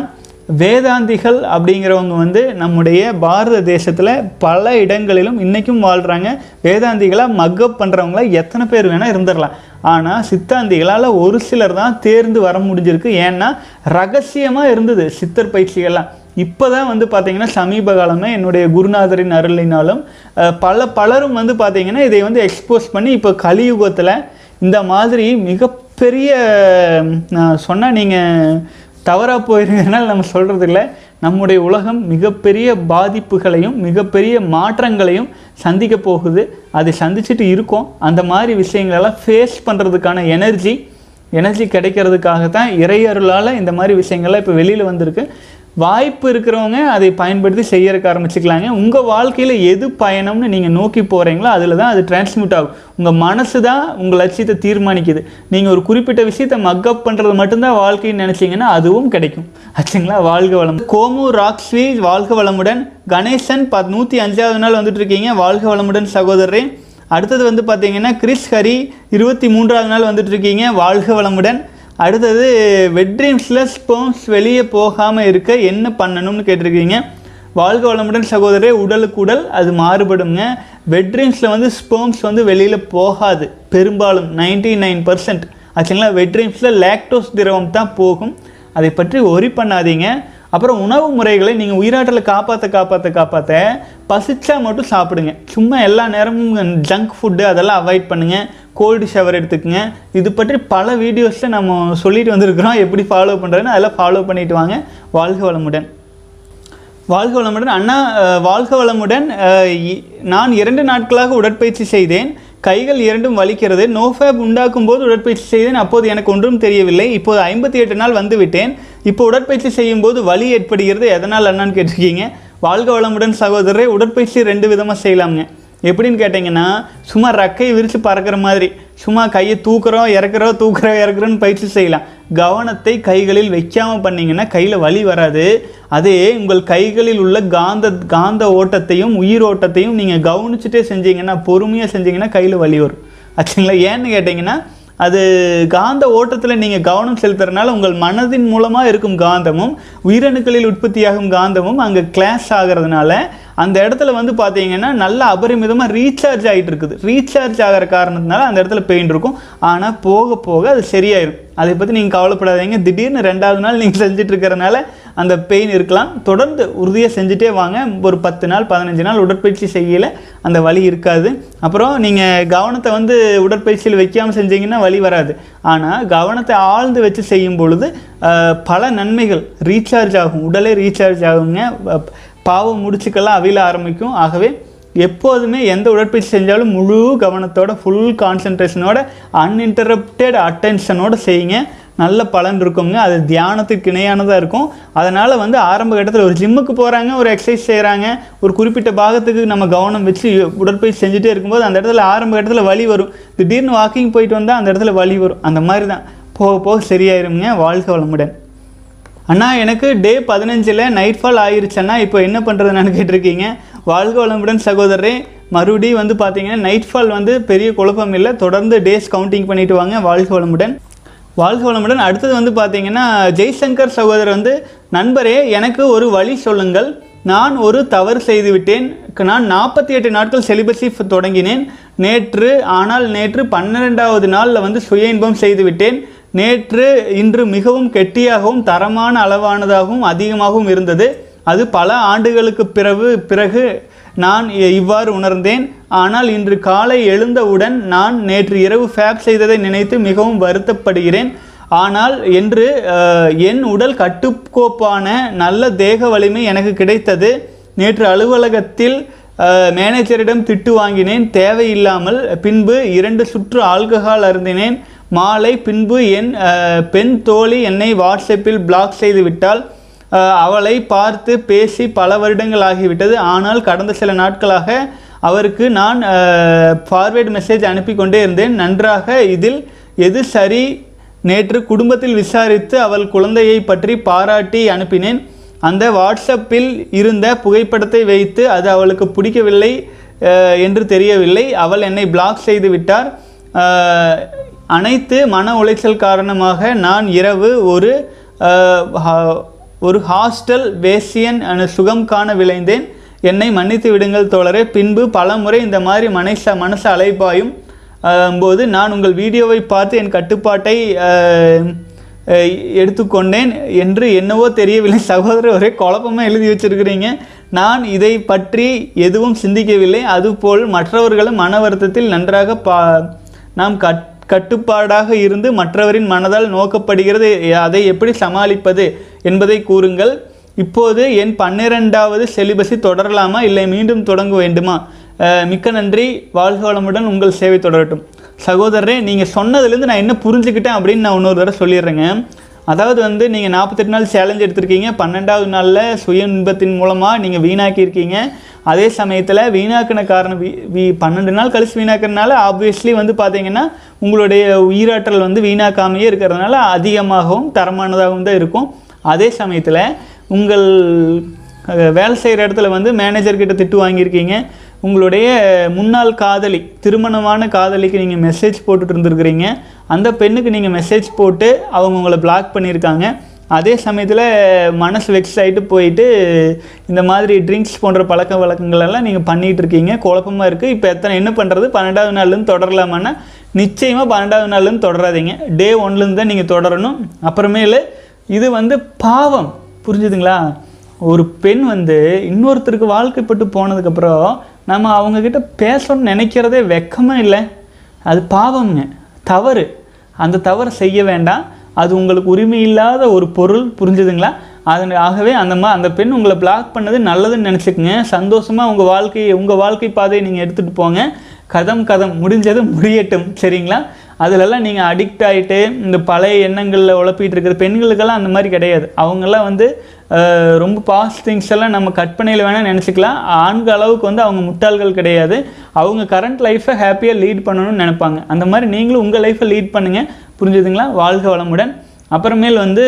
வேதாந்திகள் அப்படிங்கிறவங்க வந்து நம்முடைய பாரத தேசத்தில் பல இடங்களிலும் இன்றைக்கும் வாழ்கிறாங்க வேதாந்திகளாக மக்கப் பண்ணுறவங்கள எத்தனை பேர் வேணால் இருந்துடலாம் ஆனால் சித்தாந்திகளால் ஒரு சிலர் தான் தேர்ந்து வர முடிஞ்சிருக்கு. ஏன்னா ரகசியமாக இருந்தது சித்தர் பயிற்சிகள்லாம். இப்போ தான் வந்து பார்த்திங்கன்னா சமீப காலமாக என்னுடைய குருநாதரின் அருளினாலும் பல பலரும் வந்து பார்த்திங்கன்னா இதை வந்து எக்ஸ்போஸ் பண்ணி இப்போ கலியுகத்தில் இந்த மாதிரி மிகப்பெரிய நான் சொன்னால் நீங்கள் தவறாக போயிருந்ததுனால நம்ம சொல்கிறது இல்லை நம்முடைய உலகம் மிகப்பெரிய பாதிப்புகளையும் மிகப்பெரிய மாற்றங்களையும் சந்திக்க போகுது. அதை சந்திச்சுட்டு இருக்கோம். அந்த மாதிரி விஷயங்களெல்லாம் ஃபேஸ் பண்ணுறதுக்கான எனர்ஜி எனர்ஜி கிடைக்கிறதுக்காக தான் இறையருளால் இந்த மாதிரி விஷயங்கள்லாம் இப்போ வெளியில் வந்திருக்கு. வாய்ப்பு இருக்கிறவங்க அதை பயன்படுத்தி செய்யறதுக்கு ஆரம்பிச்சுக்கலாங்க. உங்கள் வாழ்க்கையில் எது பயணம்னு நீங்கள் நோக்கி போகிறீங்களோ அதில் தான் அது டிரான்ஸ்மிட் ஆகும். உங்கள் மனசு தான் உங்கள் லட்சியத்தை தீர்மானிக்குது. நீங்கள் ஒரு குறிப்பிட்ட விஷயத்தை மக்கப் பண்ணுறது மட்டும்தான் வாழ்க்கைன்னு நினச்சிங்கன்னா அதுவும் கிடைக்கும். ஆச்சுங்களா? வாழ்க வளம். கோமு ராக்ஸ்வி வாழ்க வளமுடன். கணேசன் பத் நூற்றி அஞ்சாவது நாள் வந்துட்டு இருக்கீங்க வாழ்க வளமுடன் சகோதரரே. அடுத்தது வந்து பார்த்தீங்கன்னா கிறிஸ் ஹரி இருபத்தி மூன்றாவது நாள் வந்துட்டு இருக்கீங்க வாழ்க வளமுடன். அடுத்தது வெட்ரீம்ஸில் ஸ்போம்ஸ் வெளியே போகாமல் இருக்க என்ன பண்ணணும்னு கேட்டிருக்கீங்க. வாழ்க வளமுடன் சகோதரரே உடலுக்கு உடல் அது மாறுபடுங்க. வெட்ரீம்ஸில் வந்து ஸ்போம்ஸ் வந்து வெளியில் போகாது. பெரும்பாலும் 99% நைன் பர்சன்ட் ஆச்சுங்களா வெட்ரீம்ஸில் லேக்டோஸ் திரவம் தான் போகும். அதை பற்றி ஒரி பண்ணாதீங்க. அப்புறம் உணவு முறைகளை நீங்கள் உயிராற்றலை காப்பாற்ற காப்பாற்ற காப்பாற்ற பசிச்சா மட்டும் சாப்பிடுங்க. சும்மா எல்லா நேரமும் ஜங்க் ஃபுட்டு அதெல்லாம் அவாய்ட் பண்ணுங்கள் கோல்டு ஷவர் எடுத்துக்கங்க. இது பற்றி பல வீடியோஸில் நம்ம சொல்லிட்டு வந்திருக்கிறோம். எப்படி ஃபாலோ பண்ணுறதுன்னு அதெல்லாம் ஃபாலோ பண்ணிட்டு வாங்க. வாழ்க வளமுடன். வாழ்க வளமுடன். அண்ணா வாழ்க வளமுடன். இ- நான் இரண்டு நாட்களாக உடற்பயிற்சி செய்தேன். கைகள் இரண்டும் வலிக்கிறது. நோஃபேப் உண்டாக்கும் போது உடற்பயிற்சி செய்தேன். அப்போது எனக்கு ஒன்றும் தெரியவில்லை. இப்போது ஐம்பத்தி எட்டு நாள் வந்துவிட்டேன். இப்போ உடற்பயிற்சி செய்யும் போது வலி ஏற்படுகிறது. எதனால் அண்ணான்னு கேட்டிருக்கீங்க. வாழ்க வளமுடன் சகோதரரை. உடற்பயிற்சி ரெண்டு விதமாக செய்யலாமுங்க. எப்படின்னு கேட்டிங்கன்னா சும்மா ரக்கையை விரித்து பறக்கிற மாதிரி சும்மா கையை தூக்குறோம் இறக்குறோம் தூக்குறோம் இறக்குறோன்னு பயிற்சி செய்யலாம். கவனத்தை கைகளில் வைக்காமல் பண்ணிங்கன்னா கையில் வலி வராது. அதே உங்கள் கைகளில் உள்ள காந்த காந்த ஓட்டத்தையும் உயிர் ஓட்டத்தையும் நீங்கள் கவனிச்சுட்டே செஞ்சீங்கன்னா பொறுமையாக செஞ்சீங்கன்னா கையில் வலி வரும். ஆச்சுங்களா? ஏன்னு கேட்டிங்கன்னா அது காந்த ஓட்டத்தில் நீங்கள் கவனம் செலுத்துறதுனால உங்கள் மனதின் மூலமாக இருக்கும் காந்தமும் உயிரணுக்களில் உற்பத்தியாகும் காந்தமும் அங்கே கிளாஸ் ஆகிறதுனால அந்த இடத்துல வந்து பார்த்தீங்கன்னா நல்ல அபரிமிதமாக ரீசார்ஜ் ஆகிட்டு இருக்குது. ரீசார்ஜ் ஆகிற காரணத்தினால அந்த இடத்துல பெயின் இருக்கும். ஆனால் போக போக அது சரியாயிடும் அதை பற்றி நீங்கள் கவலைப்படாதீங்க. திடீர்னு ரெண்டாவது நாள் நீங்கள் செஞ்சுட்டு இருக்கிறனால அந்த பெயின் இருக்கலாம். தொடர்ந்து உறுதியாக செஞ்சுட்டே வாங்க. ஒரு பத்து நாள் பதினஞ்சு நாள் உடற்பயிற்சி செய்யல. அந்த வலி இருக்காது. அப்புறம் நீங்கள் கவனத்தை வந்து உடற்பயிற்சியில் வைக்காமல் செஞ்சீங்கன்னா வலி வராது. ஆனால் கவனத்தை ஆழ்ந்து வச்சு செய்யும் பொழுது பல நன்மைகள் ரீசார்ஜ் ஆகும். உடலே ரீசார்ஜ் ஆகுங்க. பாவம் முடிச்சுக்கெல்லாம் அவிழ ஆரம்பிக்கும். ஆகவே எப்போதுமே எந்த உடற்பயிற்சி செஞ்சாலும் முழு கவனத்தோட ஃபுல் கான்சன்ட்ரேஷனோட அன்இன்டரப்டட் அட்டென்ஷனோட செய்யுங்க. நல்ல பலன் இருக்குங்க. அது தியானத்துக்கு இணையானதாக இருக்கும். அதனால் வந்து ஆரம்ப கட்டத்தில் ஒரு ஜிம்முக்கு போகிறாங்க ஒரு எக்ஸசைஸ் செய்கிறாங்க ஒரு குறிப்பிட்ட பாகத்துக்கு நம்ம கவனம் வச்சு உடற்பயிற்சி செஞ்சுட்டே இருக்கும்போது அந்த இடத்துல ஆரம்ப கட்டத்தில் வலி வரும். திடீர்னு வாக்கிங் போயிட்டு வந்தால் அந்த இடத்துல வலி வரும். அந்த மாதிரி தான் போக போக சரியாயிருங்க வாழ்க வளமுடன். அண்ணா எனக்கு டே பதினஞ்சில் நைட் ஃபால் ஆயிருச்சுன்னா இப்போ என்ன பண்ணுறதுன்னு கேட்டிருக்கீங்க. வாழ்க வளமுடன் சகோதரரே. மறுபடியும் வந்து பார்த்தீங்கன்னா நைட் ஃபால் வந்து பெரிய குழப்பம் இல்லை. தொடர்ந்து டேஸ் கவுண்டிங் பண்ணிட்டு வாங்க. வாழ்க வளமுடன். வாழ்க வளமுடன். அடுத்தது வந்து பார்த்தீங்கன்னா ஜெய்சங்கர் சகோதரர் வந்து நண்பரே எனக்கு ஒரு வழி சொல்லுங்கள். நான் ஒரு தவறு செய்து விட்டேன். நான் நாற்பத்தி எட்டு நாட்கள் செலிபஸி தொடங்கினேன். நேற்று ஆனால் நேற்று பன்னிரெண்டாவது நாளில் வந்து சுய இன்பம் செய்துவிட்டேன் நேற்று இன்று மிகவும் கெட்டியாகவும் தரமான அளவானதாகவும் அதிகமாகவும் இருந்தது. அது பல ஆண்டுகளுக்கு பிறகு பிறகு நான் இவ்வாறு உணர்ந்தேன். ஆனால் இன்று காலை எழுந்தவுடன் நான் நேற்று இரவு ஃபேப் செய்ததை நினைத்து மிகவும் வருத்தப்படுகிறேன். ஆனால் என்று என் உடல் கட்டுக்கோப்பான நல்ல தேக வலிமை எனக்கு கிடைத்தது. நேற்று அலுவலகத்தில் மேனேஜரிடம் திட்டு வாங்கினேன். தேவையில்லாமல் பின்பு இரண்டு சுற்று ஆல்கஹால் அருந்தினேன். மாலை பின்பு என் பெண் தோழி என்னை வாட்ஸ்அப்பில் பிளாக் செய்துவிட்டால் அவளை பார்த்து பேசி பல வருடங்கள் ஆகிவிட்டது ஆனால் கடந்த சில நாட்களாக அவருக்கு நான் ஃபார்வேர்டு மெசேஜ் அனுப்பி கொண்டே இருந்தேன். நன்றாக இதில் எது சரி? நேற்று குடும்பத்தில் விசாரித்து அவள் குழந்தையை பற்றி பாராட்டி அனுப்பினேன். அந்த வாட்ஸ்அப்பில் இருந்த புகைப்படத்தை வைத்து அது அவளுக்கு பிடிக்கவில்லை என்று தெரியவில்லை. அவள் என்னை பிளாக் செய்து விட்டார் அனைத்து மன உளைச்சல் காரணமாக நான் இரவு ஒரு ஹா- ஒரு ஹாஸ்டல் வேசியன் என சுகம் காண விளைந்தேன் என்னை மன்னித்து விடுங்கள் தோழரே. பின்பு பலமுறை இந்த மாதிரி மனச மனசு அலைப்பாயும் போது நான் உங்கள் வீடியோவை பார்த்து என் கட்டுப்பாட்டை எடுத்துக்கொண்டேன் என்று என்னவோ தெரியவில்லை. சகோதரர் ஒரே குழப்பமாக எழுதி வச்சிருக்கிறீங்க. நான் இதை பற்றி எதுவும் சிந்திக்கவில்லை. அதுபோல் மற்றவர்களும் மன வருத்தத்தில் நன்றாக பா நாம் கட் கட்டுப்பாடாக இருந்து மற்றவரின் மனதால் நோக்கப்படுகிறது. அதை எப்படி சமாளிப்பது என்பதை கூறுங்கள். இப்போது என் பன்னிரெண்டாவது செலிபஸை தொடரலாமா? இல்லை மீண்டும் தொடங்க வேண்டுமா? மிக்க நன்றி. வாழ்க வளமுடன் உங்கள் சேவை தொடரட்டும். சகோதரரே நீங்கள் சொன்னதுலேருந்து நான் என்ன புரிஞ்சுக்கிட்டேன் அப்படின்னு நான் இன்னொரு தடவை சொல்லிடுறேங்க. அதாவது வந்து நீங்கள் நாற்பத்தெட்டு நாள் சேலஞ்ச் எடுத்திருக்கீங்க பன்னெண்டாவது நாளில் சுய இன்பத்தின் மூலமாக நீங்கள் வீணாக்கியிருக்கீங்க. அதே சமயத்தில் வீணாக்கின காரணம் வீ வீ பன்னெண்டு நாள் கழிச்சு வீணாக்கிறதுனால ஆப்வியஸ்லி வந்து பார்த்தீங்கன்னா உங்களுடைய உயிராற்றல் வந்து வீணாக்காமையே இருக்கிறதுனால அதிகமாகவும் தரமானதாகவும் தான் இருக்கும். அதே சமயத்தில் உங்கள் வேலை செய்கிற இடத்துல வந்து மேனேஜர்கிட்ட திட்டு வாங்கியிருக்கீங்க. உங்களுடைய முன்னாள் காதலி திருமணமான காதலிக்கு நீங்கள் மெசேஜ் போட்டுட்டு இருந்திருக்கிறீங்க. அந்த பெண்ணுக்கு நீங்கள் மெசேஜ் போட்டு அவங்க உங்களை பிளாக் பண்ணியிருக்காங்க. அதே சமயத்தில் மனசு வெக்ஸ் ஆகிட்டு போயிட்டு இந்த மாதிரி ட்ரிங்க்ஸ் போன்ற பழக்க வழக்கங்கள் எல்லாம் நீங்கள் பண்ணிகிட்டு இருக்கீங்க. குழப்பமாக இருக்குது இப்போ எத்தனை என்ன பண்ணுறது பன்னெண்டாவது நாள்லேருந்து தொடரலாமான்னா நிச்சயமாக பன்னெண்டாவது நாள்லேருந்து தொடராதீங்க. டே ஒன்லேருந்து தான் நீங்கள் தொடரணும். அப்புறமேலு இது வந்து பாவம். புரிஞ்சுதுங்களா? ஒரு பெண் வந்து இன்னொருத்தருக்கு வாழ்க்கைப்பட்டு போனதுக்கப்புறம் நம்ம அவங்கக்கிட்ட பேசணும்னு நினைக்கிறதே வெக்கமே இல்லை. அது பாவம்ங்க. தவறு. அந்த தவறு செய்ய வேண்டாம். அது உங்களுக்கு உரிமை இல்லாத ஒரு பொருள். புரிஞ்சுதுங்களா? அதன் ஆகவே அந்த மா அந்த பெண் உங்களை பிளாக் பண்ணது நல்லதுன்னு நினச்சிக்கங்க. சந்தோஷமாக உங்கள் வாழ்க்கையை உங்கள் வாழ்க்கை பாதையை நீங்கள் எடுத்துகிட்டு போங்க. கதம் கதம். முடிஞ்சது முடியட்டும். சரிங்களா? அதிலெல்லாம் நீங்கள் அடிக்ட் ஆகிட்டு இந்த பழைய எண்ணங்களில் உழப்பிட்டு இருக்கிற பெண்களுக்கெல்லாம் அந்த மாதிரி கிடையாது. அவங்கெல்லாம் வந்து ரொம்ப பாஸ்ட் திங்ஸ் எல்லாம் நம்ம கற்பனையில் வேணால் நினச்சிக்கலாம். ஆண்கள் அளவுக்கு வந்து அவங்க முட்டாள்கள் கிடையாது. அவங்க கரண்ட் லைஃப்பை ஹாப்பியாக லீட் பண்ணணும்னு நினைப்பாங்க. அந்த மாதிரி நீங்களும் உங்கள் லைஃப்பை லீட் பண்ணுங்கள் புரிஞ்சுதுங்களா? வாழ்க வளமுடன். அப்புறமேல் வந்து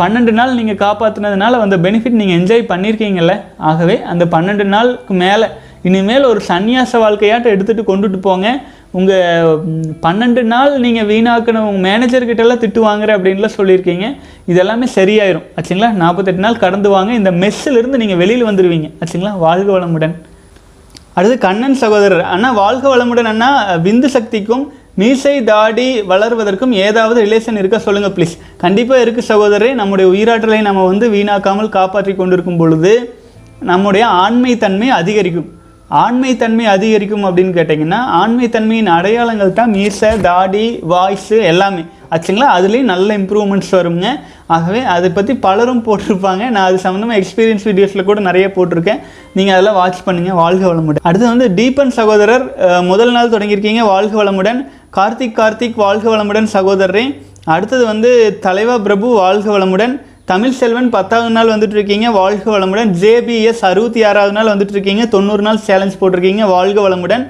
பன்னெண்டு நாள் நீங்கள் காப்பாற்றினதுனால வந்த பெனிஃபிட் நீங்கள் என்ஜாய் பண்ணியிருக்கீங்கல்ல ஆகவே அந்த பன்னெண்டு நாளுக்கு மேலே இனிமேல் ஒரு சந்நியாச வாழ்க்கையாட்டம் எடுத்துகிட்டு கொண்டுட்டு போங்க. உங்கள் பன்னெண்டு நாள் நீங்கள் வீணாக்கின உங்கள் மேனேஜர்கிட்டலாம் திட்டு வாங்குற அப்படின்லாம் சொல்லியிருக்கீங்க. இதெல்லாமே சரியாயிரும். ஆச்சுங்களா? நாற்பத்தெட்டு நாள் கடந்து வாங்க. இந்த மெஸ்ஸிலிருந்து நீங்கள் வெளியில் வந்துடுவீங்க ஆச்சுங்களா? வாழ்க வளமுடன். அடுத்து கண்ணன் சகோதரர். அண்ணா வாழ்க வளமுடன் அண்ணா. விந்து சக்திக்கும் மீசை தாடி வளர்வதற்கும் ஏதாவது ரிலேஷன் இருக்கா சொல்லுங்கள் ப்ளீஸ் கண்டிப்பாக இருக்குது சகோதரரே. நம்முடைய உயிராற்றலை நம்ம வந்து வீணாக்காமல் காப்பாற்றி கொண்டிருக்கும் பொழுது நம்முடைய ஆண்மை தன்மை அதிகரிக்கும். ஆண்மை தன்மை அதிகரிக்கும் அப்படின்னு கேட்டிங்கன்னா ஆண்மை தன்மையின் அடையாளங்கள் தான் மீசை தாடி வாய்ஸு எல்லாமே. ஆச்சுங்களா? அதுலேயும் நல்ல இம்ப்ரூவ்மெண்ட்ஸ் வருங்க. ஆகவே அதை பற்றி பலரும் போட்டிருப்பாங்க. நான் அது சம்மந்தமாக எக்ஸ்பீரியன்ஸ் வீடியோஸில் கூட நிறைய போட்டிருக்கேன். நீங்கள் அதெல்லாம் வாட்ச் பண்ணுங்கள் வாழ்க வளமுடன். அடுத்து வந்து டீபன் சகோதரர் முதல் நாள் தொடங்கியிருக்கீங்க. வாழ்க வளமுடன். கார்த்திக் கார்த்திக் வாழ்க வளமுடன் சகோதரரே. அடுத்தது வந்து தலைவா பிரபு வாழ்க வளமுடன். தமிழ் செல்வன் பத்தாவது நாள் வந்துட்டு இருக்கீங்க வாழ்க வளமுடன். ஜேபிஎஸ் அறுபத்தி ஆறாவது நாள் வந்துட்டு இருக்கீங்க தொண்ணூறு நாள் சேலஞ்ச் போட்டிருக்கீங்க. வாழ்க வளமுடன்.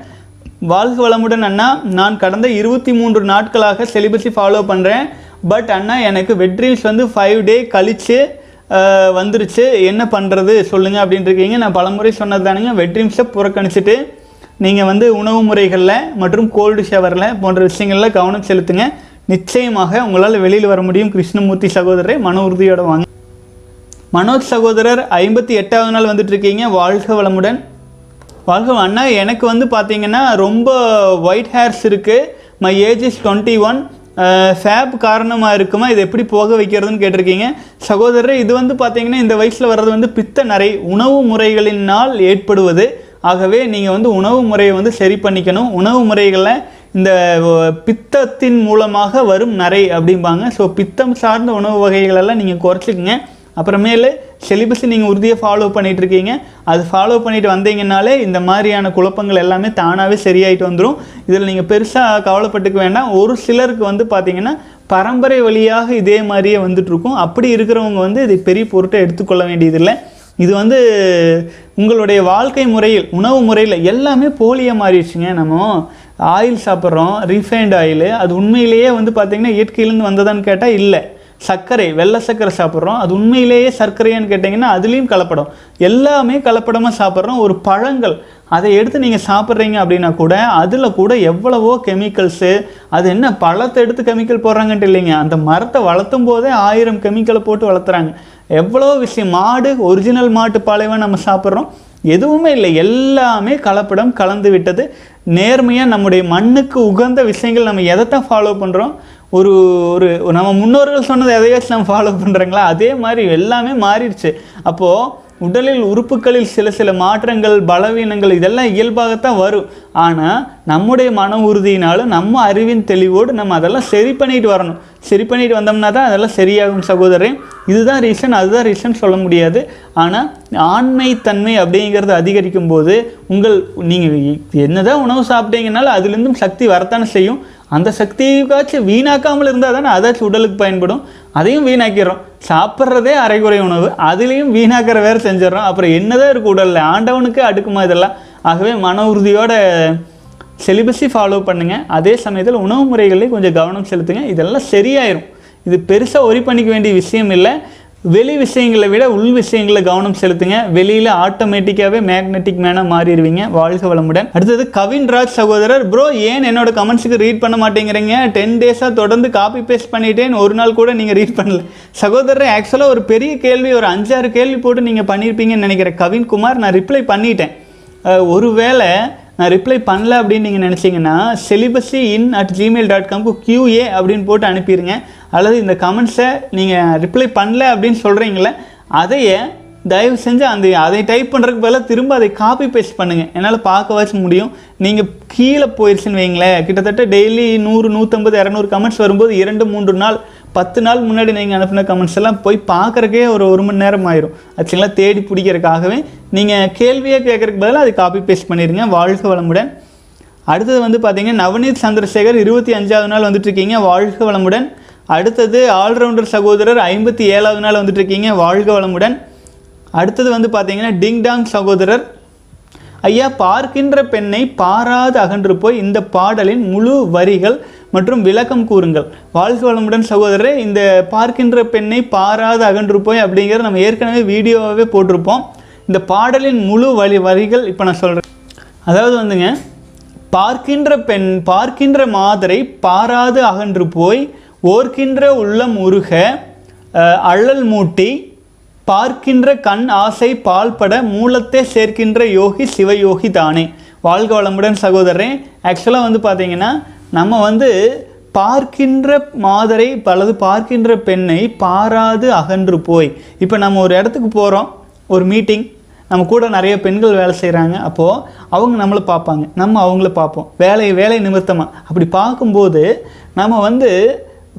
வாழ்க வளமுடன் அண்ணா. நான் கடந்த இருபத்தி மூன்று நாட்களாக செலிபஸை ஃபாலோ பண்ணுறேன் பட் அண்ணா எனக்கு வெட்ரீல்ஸ் வந்து ஃபைவ் டே கழித்து வந்துருச்சு. என்ன பண்ணுறது சொல்லுங்கள் அப்படின்னு இருக்கீங்க நான் பலமுறை சொன்னது தானுங்க. வெட்ரீம்ஸை புறக்கணிச்சிட்டு நீங்கள் வந்து உணவு முறைகளில் மற்றும் கோல்டு ஷவரில் போன்ற விஷயங்களில் கவனம் செலுத்துங்க. நிச்சயமாக உங்களால் வெளியில் வர முடியும் கிருஷ்ணமூர்த்தி சகோதரரை மன உறுதியோட வாங்க. மனோஜ் சகோதரர் ஐம்பத்தி எட்டாவது நாள் வந்துட்டுருக்கீங்க. வாழ்க வளமுடன். வாழ்க வளம். அண்ணா எனக்கு வந்து பார்த்தீங்கன்னா ரொம்ப ஒயிட் ஹேர்ஸ் இருக்குது my age is twenty one fap காரணமாக இருக்குமா? இது எப்படி போக வைக்கிறதுன்னு கேட்டிருக்கீங்க. சகோதரர் இது வந்து பார்த்தீங்கன்னா இந்த வயசில் வர்றது வந்து பித்த நரை உணவு முறைகளினால் ஏற்படுவது. ஆகவே நீங்கள் வந்து உணவு முறையை வந்து சரி பண்ணிக்கணும். உணவு முறைகளை இந்த பித்தத்தின் மூலமாக வரும் நரை அப்படிம்பாங்க. ஸோ பித்தம் சார்ந்த உணவு வகைகளெல்லாம் நீங்கள் குறைச்சிக்கங்க. அப்புறமேலு செலிபஸை நீங்கள் உறுதியாக ஃபாலோ பண்ணிகிட்டு இருக்கீங்க அது ஃபாலோ பண்ணிட்டு வந்தீங்கன்னாலே இந்த மாதிரியான குழப்பங்கள் எல்லாமே தானாகவே சரியாயிட்டு வந்துடும் இதில் நீங்கள் பெருசாக கவலைப்பட்டுக்க வேண்டாம். ஒரு சிலருக்கு வந்து பார்த்தீங்கன்னா பரம்பரை வழியாக இதே மாதிரியே வந்துட்டுருக்கும். அப்படி இருக்கிறவங்க வந்து இதை பெரிய பொருட்டை எடுத்துக்கொள்ள வேண்டியதில்லை. இது வந்து உங்களுடைய வாழ்க்கை முறையில் உணவு முறையில் எல்லாமே போலியாக மாறிடுச்சுங்க நம்ம. ஆயில் சாப்பிட்றோம் ரீஃபைண்ட் ஆயில் அது உண்மையிலேயே வந்து பார்த்திங்கன்னா இயற்கையிலேருந்து வந்ததான்னு கேட்டால் இல்லை. சர்க்கரை வெள்ளை சர்க்கரை சாப்பிட்றோம். அது உண்மையிலேயே சர்க்கரையான்னு கேட்டிங்கன்னா அதுலேயும் கலப்படம். எல்லாமே கலப்படமாக சாப்பிட்றோம். ஒரு பழங்கள் அதை எடுத்து நீங்கள் சாப்பிட்றீங்க அப்படின்னா கூட அதில் கூட எவ்வளவோ கெமிக்கல்ஸு அது என்ன பழத்தை எடுத்து கெமிக்கல் போடுறாங்கன்ட்டு இல்லைங்க. அந்த மரத்தை வளர்த்தும் போதே ஆயிரம் கெமிக்கலை போட்டு வளர்த்துறாங்க. எவ்வளோ விஷயம். மாடு ஒரிஜினல் மாட்டு பாலைவன் நம்ம சாப்பிட்றோம். எதுவுமே இல்லை. எல்லாமே கலப்படம் கலந்து விட்டது. நேர்மையாக நம்முடைய மண்ணுக்கு உகந்த விஷயங்கள் நம்ம எதைத்தான் ஃபாலோ பண்ணுறோம் ஒரு ஒரு நம்ம முன்னோர்கள் சொன்னது எதையாச்சும் நம்ம ஃபாலோ பண்ணுறாங்களா அதே மாதிரி எல்லாமே மாறிடுச்சு. அப்போது உடலில் உறுப்புகளில் சில சில மாற்றங்கள் பலவீனங்கள் இதெல்லாம் இயல்பாகத்தான் வரும். ஆனால் நம்முடைய மன உறுதியினாலும் நம்ம அறிவின் தெளிவோடு நம்ம அதெல்லாம் சரி பண்ணிட்டு வரணும். சரி பண்ணிட்டு வந்தோம்னா தான் அதெல்லாம் சரியாகும் சகோதரரே. இதுதான் ரீசன் அதுதான் ரீசன் சொல்ல முடியாது. ஆனால் ஆண்மைத்தன்மை அப்படிங்கிறது அதிகரிக்கும் போது உங்கள் நீங்கள் என்னதான் உணவு சாப்பிட்டீங்கனாலும் அதுலேருந்தும் சக்தி வரத்தானே செய்யும். அந்த சக்திக்காச்சும் வீணாக்காமல் இருந்தால் தானே அதாச்சும் உடலுக்கு பயன்படும். அதையும் வீணாக்கிறோம். சாப்பிட்றதே அரைகுறை உணவு. அதுலேயும் வீணாக்கிற வேறு செஞ்சிடறோம். அப்புறம் என்னதான் இருக்குது உடலில்? ஆண்டவனுக்கு அடுக்குமா இதெல்லாம்? ஆகவே மன உறுதியோட செலிபஸை ஃபாலோ பண்ணுங்கள் அதே சமயத்தில் உணவு முறைகளையும் கொஞ்சம் கவனம் செலுத்துங்க. இதெல்லாம் சரியாயிரும். இது பெருசாக ஒரி பண்ணிக்க வேண்டிய விஷயம் இல்லை. வெளி விஷயங்களை விட உள் விஷயங்களில் கவனம் செலுத்துங்க. வெளியில் ஆட்டோமேட்டிக்காகவே மேக்னெட்டிக் மேனாக மாறிடுவீங்க. வாழ்க வளமுடன். அடுத்தது கவின்ராஜ் சகோதரர் ப்ரோ ஏன் என்னோட கமெண்ட்ஸுக்கு ரீட் பண்ண மாட்டேங்கிறீங்க? டென் டேஸாக தொடர்ந்து காப்பி பேஸ்ட் பண்ணிட்டேன். ஒரு நாள் கூட நீங்கள் ரீட் பண்ணல. சகோதரர் ஆக்சுவலாக ஒரு பெரிய கேள்வி ஒரு அஞ்சாறு கேள்வி போட்டு நீங்கள் பண்ணியிருப்பீங்கன்னு நினைக்கிறேன். கவின்குமார் நான் ரிப்ளை பண்ணிட்டேன். ஒருவேளை நான் ரிப்ளை பண்ணல அப்படின்னு நீங்கள் நினச்சிங்கன்னா celibacy in at gmail dot காம்க்கு QA அப்படின்னு போட்டு அனுப்பிடுங்க அல்லது இந்த கமெண்ட்ஸை நீங்கள் ரிப்ளை பண்ணல அப்படின்னு சொல்கிறீங்களே அதையே தயவு செஞ்சு அந்த அதை டைப் பண்ணுறதுக்கு பதிலாக திரும்ப அதை காப்பி பேஸ்ட் பண்ணுங்கள் என்னால் பார்க்க வச்சு முடியும். நீங்கள் கீழே போயிடுச்சுன்னு வைங்களேன். கிட்டத்தட்ட டெய்லி நூறு நூற்றம்பது இரநூறு கமெண்ட்ஸ் வரும்போது இரண்டு மூன்று நாள் பத்து நாள் முன்னாடி நீங்கள் அனுப்பின கமெண்ட்ஸ் எல்லாம் போய் பார்க்குறக்கே ஒரு ஒரு மணி நேரம் ஆயிரும். ஆச்சுங்களா தேடி பிடிக்கிறதுக்காகவே நீங்கள் கேள்வியே கேட்குறக்கு பதிலாக அது காப்பி பேஸ்ட் பண்ணிடுங்க வாழ்க வளமுடன். அடுத்தது வந்து பார்த்தீங்கன்னா நவநீத் சந்திரசேகர் இருபத்தி அஞ்சாவது நாள் வந்துட்டுருக்கீங்க வாழ்க வளமுடன். அடுத்தது ஆல்ரவுண்டர் சகோதரர் ஐம்பத்தி ஏழாவது நாள் வந்துட்டுருக்கீங்க வாழ்க வளமுடன். அடுத்தது வந்து பார்த்தீங்கன்னா டிங் டாங் சகோதரர் ஐயா பார்க்கின்ற பெண்ணை பாராது அகன்று போய் இந்த பாடலின் முழு வரிகள் மற்றும் விளக்கம் கூறுங்கள். வாழ்க வளமுடன் சகோதரரே இந்த பார்க்கின்ற பெண்ணை பாராது அகன்று போய் அப்படிங்கிற நம்ம ஏற்கனவே வீடியோவாகவே போட்டிருப்போம். இந்த பாடலின் முழு வழி வரிகள் இப்போ நான் சொல்கிறேன் அதாவது வந்துங்க பார்க்கின்ற பெண் பார்க்கின்ற மாதரை பாராது அகன்று போய் ஓர்க்கின்ற உள்ளம் உருக அழல் மூட்டி பார்க்கின்ற கண் ஆசை பால்பட மூலத்தை சேர்க்கின்ற யோகி சிவயோகி தானே. வாழ்க வளமுடன் சகோதரரே. ஆக்சுவலாக வந்து பார்த்தீங்கன்னா நம்ம வந்து பார்க்கின்ற மாதரை அல்லது பார்க்கின்ற பெண்ணை பாராது அகன்று போய். இப்போ நம்ம ஒரு இடத்துக்கு போகிறோம் ஒரு மீட்டிங் நம்ம கூட நிறைய பெண்கள் வேலை செய்கிறாங்க அப்போது அவங்க நம்மளை பார்ப்பாங்க. நம்ம அவங்கள பார்ப்போம். வேலை வேலை நிமித்தமாக அப்படி பார்க்கும்போது நம்ம வந்து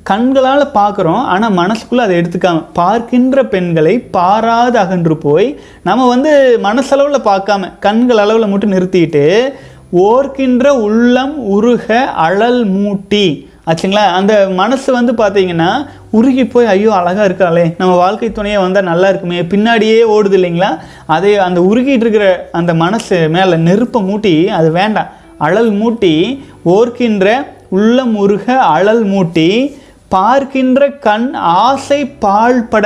கண்களால் பார்க்குறோம் ஆனால் மனசுக்குள்ளே அதை எடுத்துக்காம பார்க்கின்ற பெண்களை பாராது அகன்று போய் நம்ம வந்து மனசளவில் பார்க்காம கண்கள் அளவில் மட்டும் நிறுத்திட்டு ஓர்க்கின்ற உள்ளம் உருக அழல் மூட்டி. ஆச்சுங்களா? அந்த மனசு வந்து பார்த்தீங்கன்னா உருகி போய் ஐயோ அழகாக இருக்காளே நம்ம வாழ்க்கை துணையே வந்தால் நல்லா இருக்குமே. பின்னாடியே ஓடுது இல்லைங்களா? அதே அந்த உருகிட்டு இருக்கிற அந்த மனசு மேலே நெருப்பை மூட்டி அது வேண்டாம். அழல் மூட்டி ஓர்க்கின்ற உள்ளம் உருக அழல் மூட்டி பார்க்கின்ற கண் ஆசை பாழ்பட.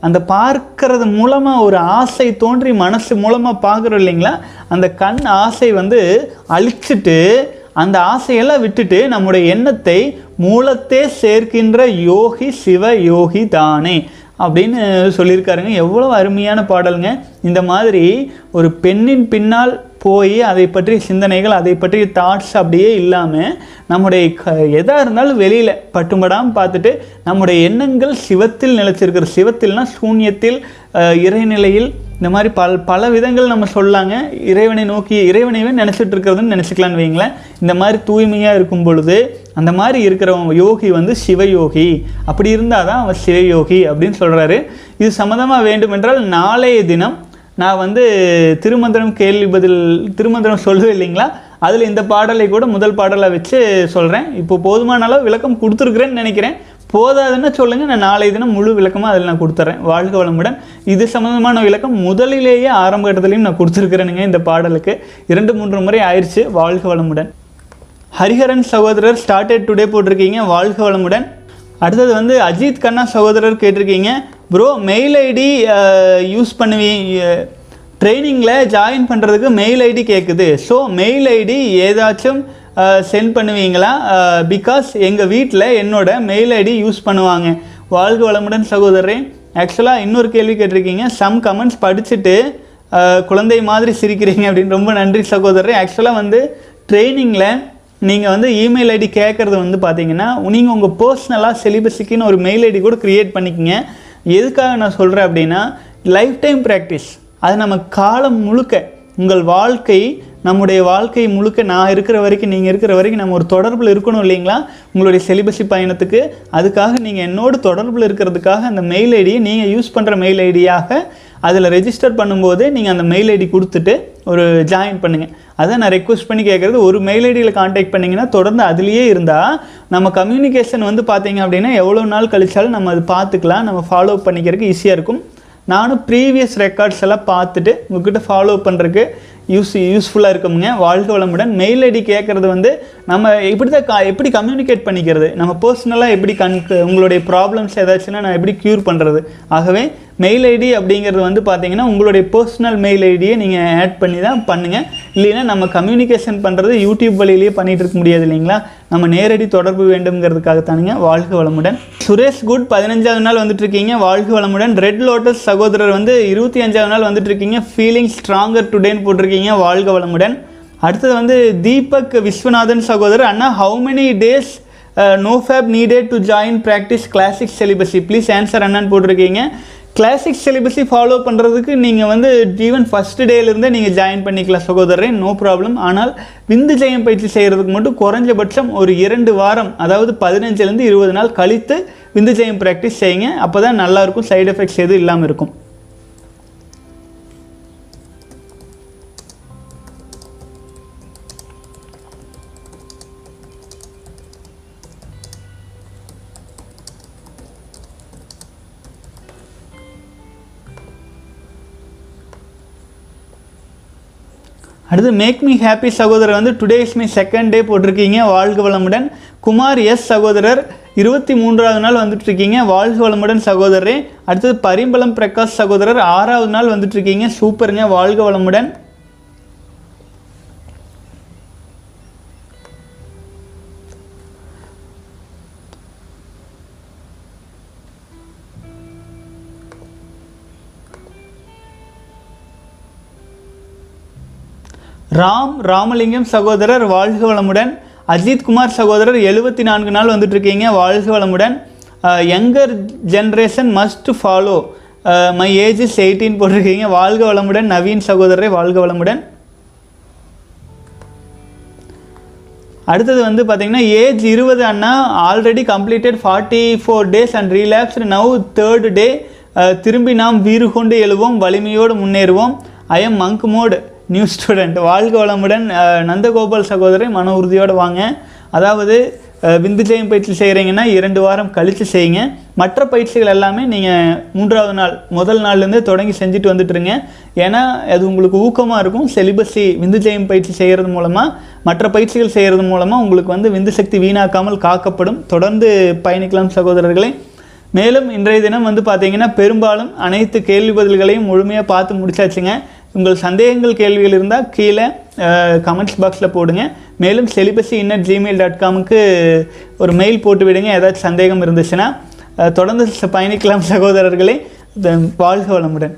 அந்த பார்க்கறது மூலமாக ஒரு ஆசை தோன்றி மனசு மூலமாக பார்க்குறோம் இல்லைங்களா? அந்த கண் ஆசை வந்து அழிச்சிட்டு அந்த ஆசையெல்லாம் விட்டுட்டு நம்முடைய எண்ணத்தை மூலத்தே சேர்க்கின்ற யோகி சிவ யோகி தானே. அப்படின்னு சொல்லியிருக்காருங்க. எவ்வளோ அருமையான பாடலுங்க. இந்த மாதிரி ஒரு பெண்ணின் பின்னால் போய் அதை பற்றிய சிந்தனைகள் அதை பற்றிய தாட்ஸ் அப்படியே இல்லாமல் நம்முடைய க எதாக இருந்தாலும் வெளியில் பட்டும்படாமல் பார்த்துட்டு நம்முடைய எண்ணங்கள் சிவத்தில் நிலைச்சிருக்கிற சிவத்தில்னா சூன்யத்தில் இறைநிலையில் இந்த மாதிரி பல பல விதங்கள் நம்ம சொல்லாங்க. இறைவனை நோக்கி இறைவனைவே நினச்சிட்டு இருக்கிறதுன்னு நினச்சிக்கலான்னு வைங்களேன். இந்த மாதிரி தூய்மையாக இருக்கும் பொழுது அந்த மாதிரி இருக்கிறவங்க யோகி வந்து சிவயோகி. அப்படி இருந்தால் தான் அவன் சிவயோகி அப்படின்னு சொல்கிறாரு இது சம்மந்தமாக வேண்டுமென்றால் நாளைய தினம் நான் வந்து திருமந்திரம் கேள்வி பதில் திருமந்திரம் சொல்லுவேன் இல்லைங்களா? அதில் இந்த பாடலை கூட முதல் பாடலை வச்சு சொல்கிறேன் இப்போ போதுமான அளவு விளக்கம் கொடுத்துருக்குறேன்னு நினைக்கிறேன். போதாதுன்னு சொல்லுங்கள் நான் நாளை தினம் முழு விளக்கமாக அதில் நான் கொடுத்துட்றேன் வாழ்க வளமுடன். இது சம்மந்தமான விளக்கம் முதலிலேயே ஆரம்ப கட்டத்துலேயும் நான் கொடுத்துருக்குறேனுங்க இந்த பாடலுக்கு. இரண்டு மூன்று முறை ஆயிடுச்சு. வாழ்க வளமுடன். ஹரிஹரன் சகோதரர் ஸ்டார்டட் டுடே போட்டிருக்கீங்க. வாழ்க வளமுடன். அடுத்தது வந்து அஜித் கண்ணா சகோதரர் கேட்டிருக்கீங்க. ப்ரோ மெயில் ஐடி யூஸ் பண்ணுவீங்க ட்ரைனிங்கில் ஜாயின் பண்ணுறதுக்கு மெயில் ஐடி கேட்குது ஸோ மெயில் ஐடி ஏதாச்சும் சென்ட் பண்ணுவீங்களா? பிகாஸ் எங்கள் வீட்டில் என்னோட மெயில் ஐடி யூஸ் பண்ணுவாங்க. வாழ்க வளமுடன் சகோதரரே. ஆக்சுவலாக இன்னொரு கேள்வி கேட்டிருக்கீங்க. சம் கமெண்ட்ஸ் படிச்சுட்டு குழந்தை மாதிரி சிரிக்கிறீங்க அப்படின்னு ரொம்ப நன்றி சகோதரரே. ஆக்சுவலாக வந்து ட்ரைனிங்கில் நீங்கள் வந்து இமெயில் ஐடி கேட்குறது வந்து பார்த்தீங்கன்னா நீங்கள் உங்கள் பர்சனலாக சிலிபஸுக்குன்னு ஒரு மெயில் ஐடி கூட க்ரியேட் பண்ணிக்கங்க. எதுக்காக நான் சொல்கிறேன் அப்படின்னா லைஃப் டைம் ப்ராக்டிஸ் அது நம்ம காலம் முழுக்க உங்கள் வாழ்க்கை நம்முடைய வாழ்க்கை முழுக்க நான் இருக்கிற வரைக்கும் நீங்கள் இருக்கிற வரைக்கும் நம்ம ஒரு தொடர்பில் இருக்கணும் இல்லைங்களா? உங்களுடைய செலிபஸி பயணத்துக்கு. அதுக்காக நீங்கள் என்னோடு தொடர்பில் இருக்கிறதுக்காக அந்த மெயில் ஐடியை நீங்கள் யூஸ் பண்ணுற மெயில் ஐடியாக அதில் ரெஜிஸ்டர் பண்ணும்போது நீங்கள் அந்த மெயில் ஐடி கொடுத்துட்டு ஒரு ஜாயின் பண்ணுங்கள் அதை நான் ரெக்வஸ்ட் பண்ணி கேட்குறது ஒரு மெயில் ஐடியில் காண்டாக்ட் பண்ணிங்கன்னா தொடர்ந்து அதுலேயே இருந்தால் நம்ம கம்யூனிகேஷன் வந்து பார்த்தீங்க அப்படின்னா எவ்வளோ நாள் கழிச்சாலும் நம்ம அது பார்த்துக்கலாம் நம்ம ஃபாலோ பண்ணிக்கிறதுக்கு ஈஸியாக இருக்கும். நானும் ப்ரீவியஸ் ரெக்கார்ட்ஸ் எல்லாம் பார்த்துட்டு உங்ககிட்ட ஃபாலோ பண்ணுறதுக்கு யூஸ் யூஸ்ஃபுல்லாக இருக்குங்க வாழ்க வளமுடன். மெயில் ஐடி கேட்குறது வந்து நம்ம எப்படி தான் கா- எப்படி கம்யூனிகேட் பண்ணிக்கிறது? நம்ம பர்சனலாக எப்படி கண் உங்களுடைய ப்ராப்ளம்ஸ் ஏதாச்சுன்னா நான் எப்படி க்யூர் பண்ணுறது ஆகவே மெயில் ஐடி அப்படிங்கிறது வந்து பார்த்தீங்கன்னா உங்களுடைய பர்சனல் மெயில் ஐடியை நீங்கள் ஆட் பண்ணி தான் பண்ணுங்கள் இல்லைன்னா நம்ம கம்யூனிகேஷன் பண்ணுறது யூடியூப் வழியிலேயே பண்ணிகிட்டு இருக்க முடியாது இல்லைங்களா? நம்ம நேரடி தொடர்பு வேண்டும்ங்கிறதுக்காக தானுங்க வாழ்க வளமுடன். சுரேஷ் குட் பதினஞ்சாவது நாள் வந்துட்டுருக்கீங்க வாழ்க வளமுடன். ரெட் லோட்டஸ் சகோதரர் வந்து இருபத்தி அஞ்சாவது நாள் வந்துட்டு இருக்கீங்க. ஃபீலிங் ஸ்ட்ராங்கர் டுடேன்னு போட்டிருக்கீங்க. வாழ்க வளமுடன். அடுத்தது வந்து தீபக் விஸ்வநாதன் சகோதரர். அண்ணா how many days no fap needed to join practice classic celibacy please answer அண்ணான்னு போட்டிருக்கீங்க. கிளாசிக் சிலிபஸை ஃபாலோ பண்ணுறதுக்கு நீங்கள் வந்து ஈவன் ஃபஸ்ட்டு டேலேருந்தே நீங்கள் ஜாயின் பண்ணிக்கலாம் சகோதரரே நோ ப்ராப்ளம் ஆனால் விந்து ஜெயம் பயிற்சி செய்கிறதுக்கு மட்டும் குறைஞ்சபட்சம் ஒரு இரண்டு வாரம் அதாவது பதினஞ்சுலேருந்து இருபது நாள் கழித்து விந்து ஜெயம் ப்ராக்டிஸ் செய்யுங்க. அப்போ தான் நல்லாயிருக்கும் சைடு எஃபெக்ட்ஸ் எதுவும் இல்லாமல் இருக்கும். அடுத்து மேக் மீ ஹாப்பி சகோதரர் வந்து today is my second day போட்டிருக்கீங்க. வாழ்க வளமுடன். குமார் எஸ் சகோதரர் இருபத்தி மூன்றாவது நாள் வந்துட்டுருக்கீங்க. வாழ்க வளமுடன் சகோதரரே. அடுத்தது பரிம்பளம் பிரகாஷ் சகோதரர் ஆறாவது நாள் வந்துட்டுருக்கீங்க. சூப்பருங்க வாழ்க வளமுடன். ராம் ராமலிங்கம் சகோதரர் வாழ்க வளமுடன். அஜித் குமார் சகோதரர் எழுபத்தி நான்கு நாள் வந்துட்டுருக்கீங்க. வாழ்க வளமுடன். Younger generation must follow my age is eighteen போட்டிருக்கீங்க. வாழ்க வளமுடன். நவீன் சகோதரரை வாழ்க வளமுடன். அடுத்தது வந்து பார்த்தீங்கன்னா ஏஜ் இருபது அண்ணா already completed forty four days and relaxed now third day திரும்பி நாம் வீறு கொண்டு எழுவோம். வலிமையோடு முன்னேறுவோம். I am monk mode new student வாழ்க வளமுடன் நந்தகோபால் சகோதரர் மன உறுதியோடு வாங்க. அதாவது விந்து ஜெயம் பயிற்சி செய்கிறீங்கன்னா இரண்டு வாரம் கழித்து செய்யுங்க. மற்ற பயிற்சிகள் எல்லாமே நீங்கள் மூன்றாவது நாள் முதல் நாள்லேருந்து தொடங்கி செஞ்சுட்டு வந்துட்டுருங்க. ஏன்னா அது உங்களுக்கு ஊக்கமாக இருக்கும். செலிபஸி விந்து ஜெயம் பயிற்சி செய்கிறது மூலமாக மற்ற பயிற்சிகள் செய்கிறது மூலமாக உங்களுக்கு வந்து விந்து சக்தி வீணாக்காமல் காக்கப்படும். தொடர்ந்து பயணிக்கலாம் சகோதரர்களே. மேலும் இன்றைய தினம் வந்து பார்த்தீங்கன்னா பெரும்பாலும் அனைத்து கேள்வி பதில்களையும் முழுமையாக பார்த்து முடிச்சாச்சுங்க. உங்கள் சந்தேகங்கள் கேள்விகள் இருந்தால் கீழே கமெண்ட்ஸ் பாக்ஸில் போடுங்க. மேலும் செலிபஸி இன்னட் ஜிமெயில் டாட் காமுக்கு ஒரு மெயில் போட்டு விடுங்க. ஏதாச்சும் சந்தேகம் இருந்துச்சுன்னா தொடர்ந்து பயணிக்கலாம் சகோதரர்களே. வாழ்க வளமுடன்.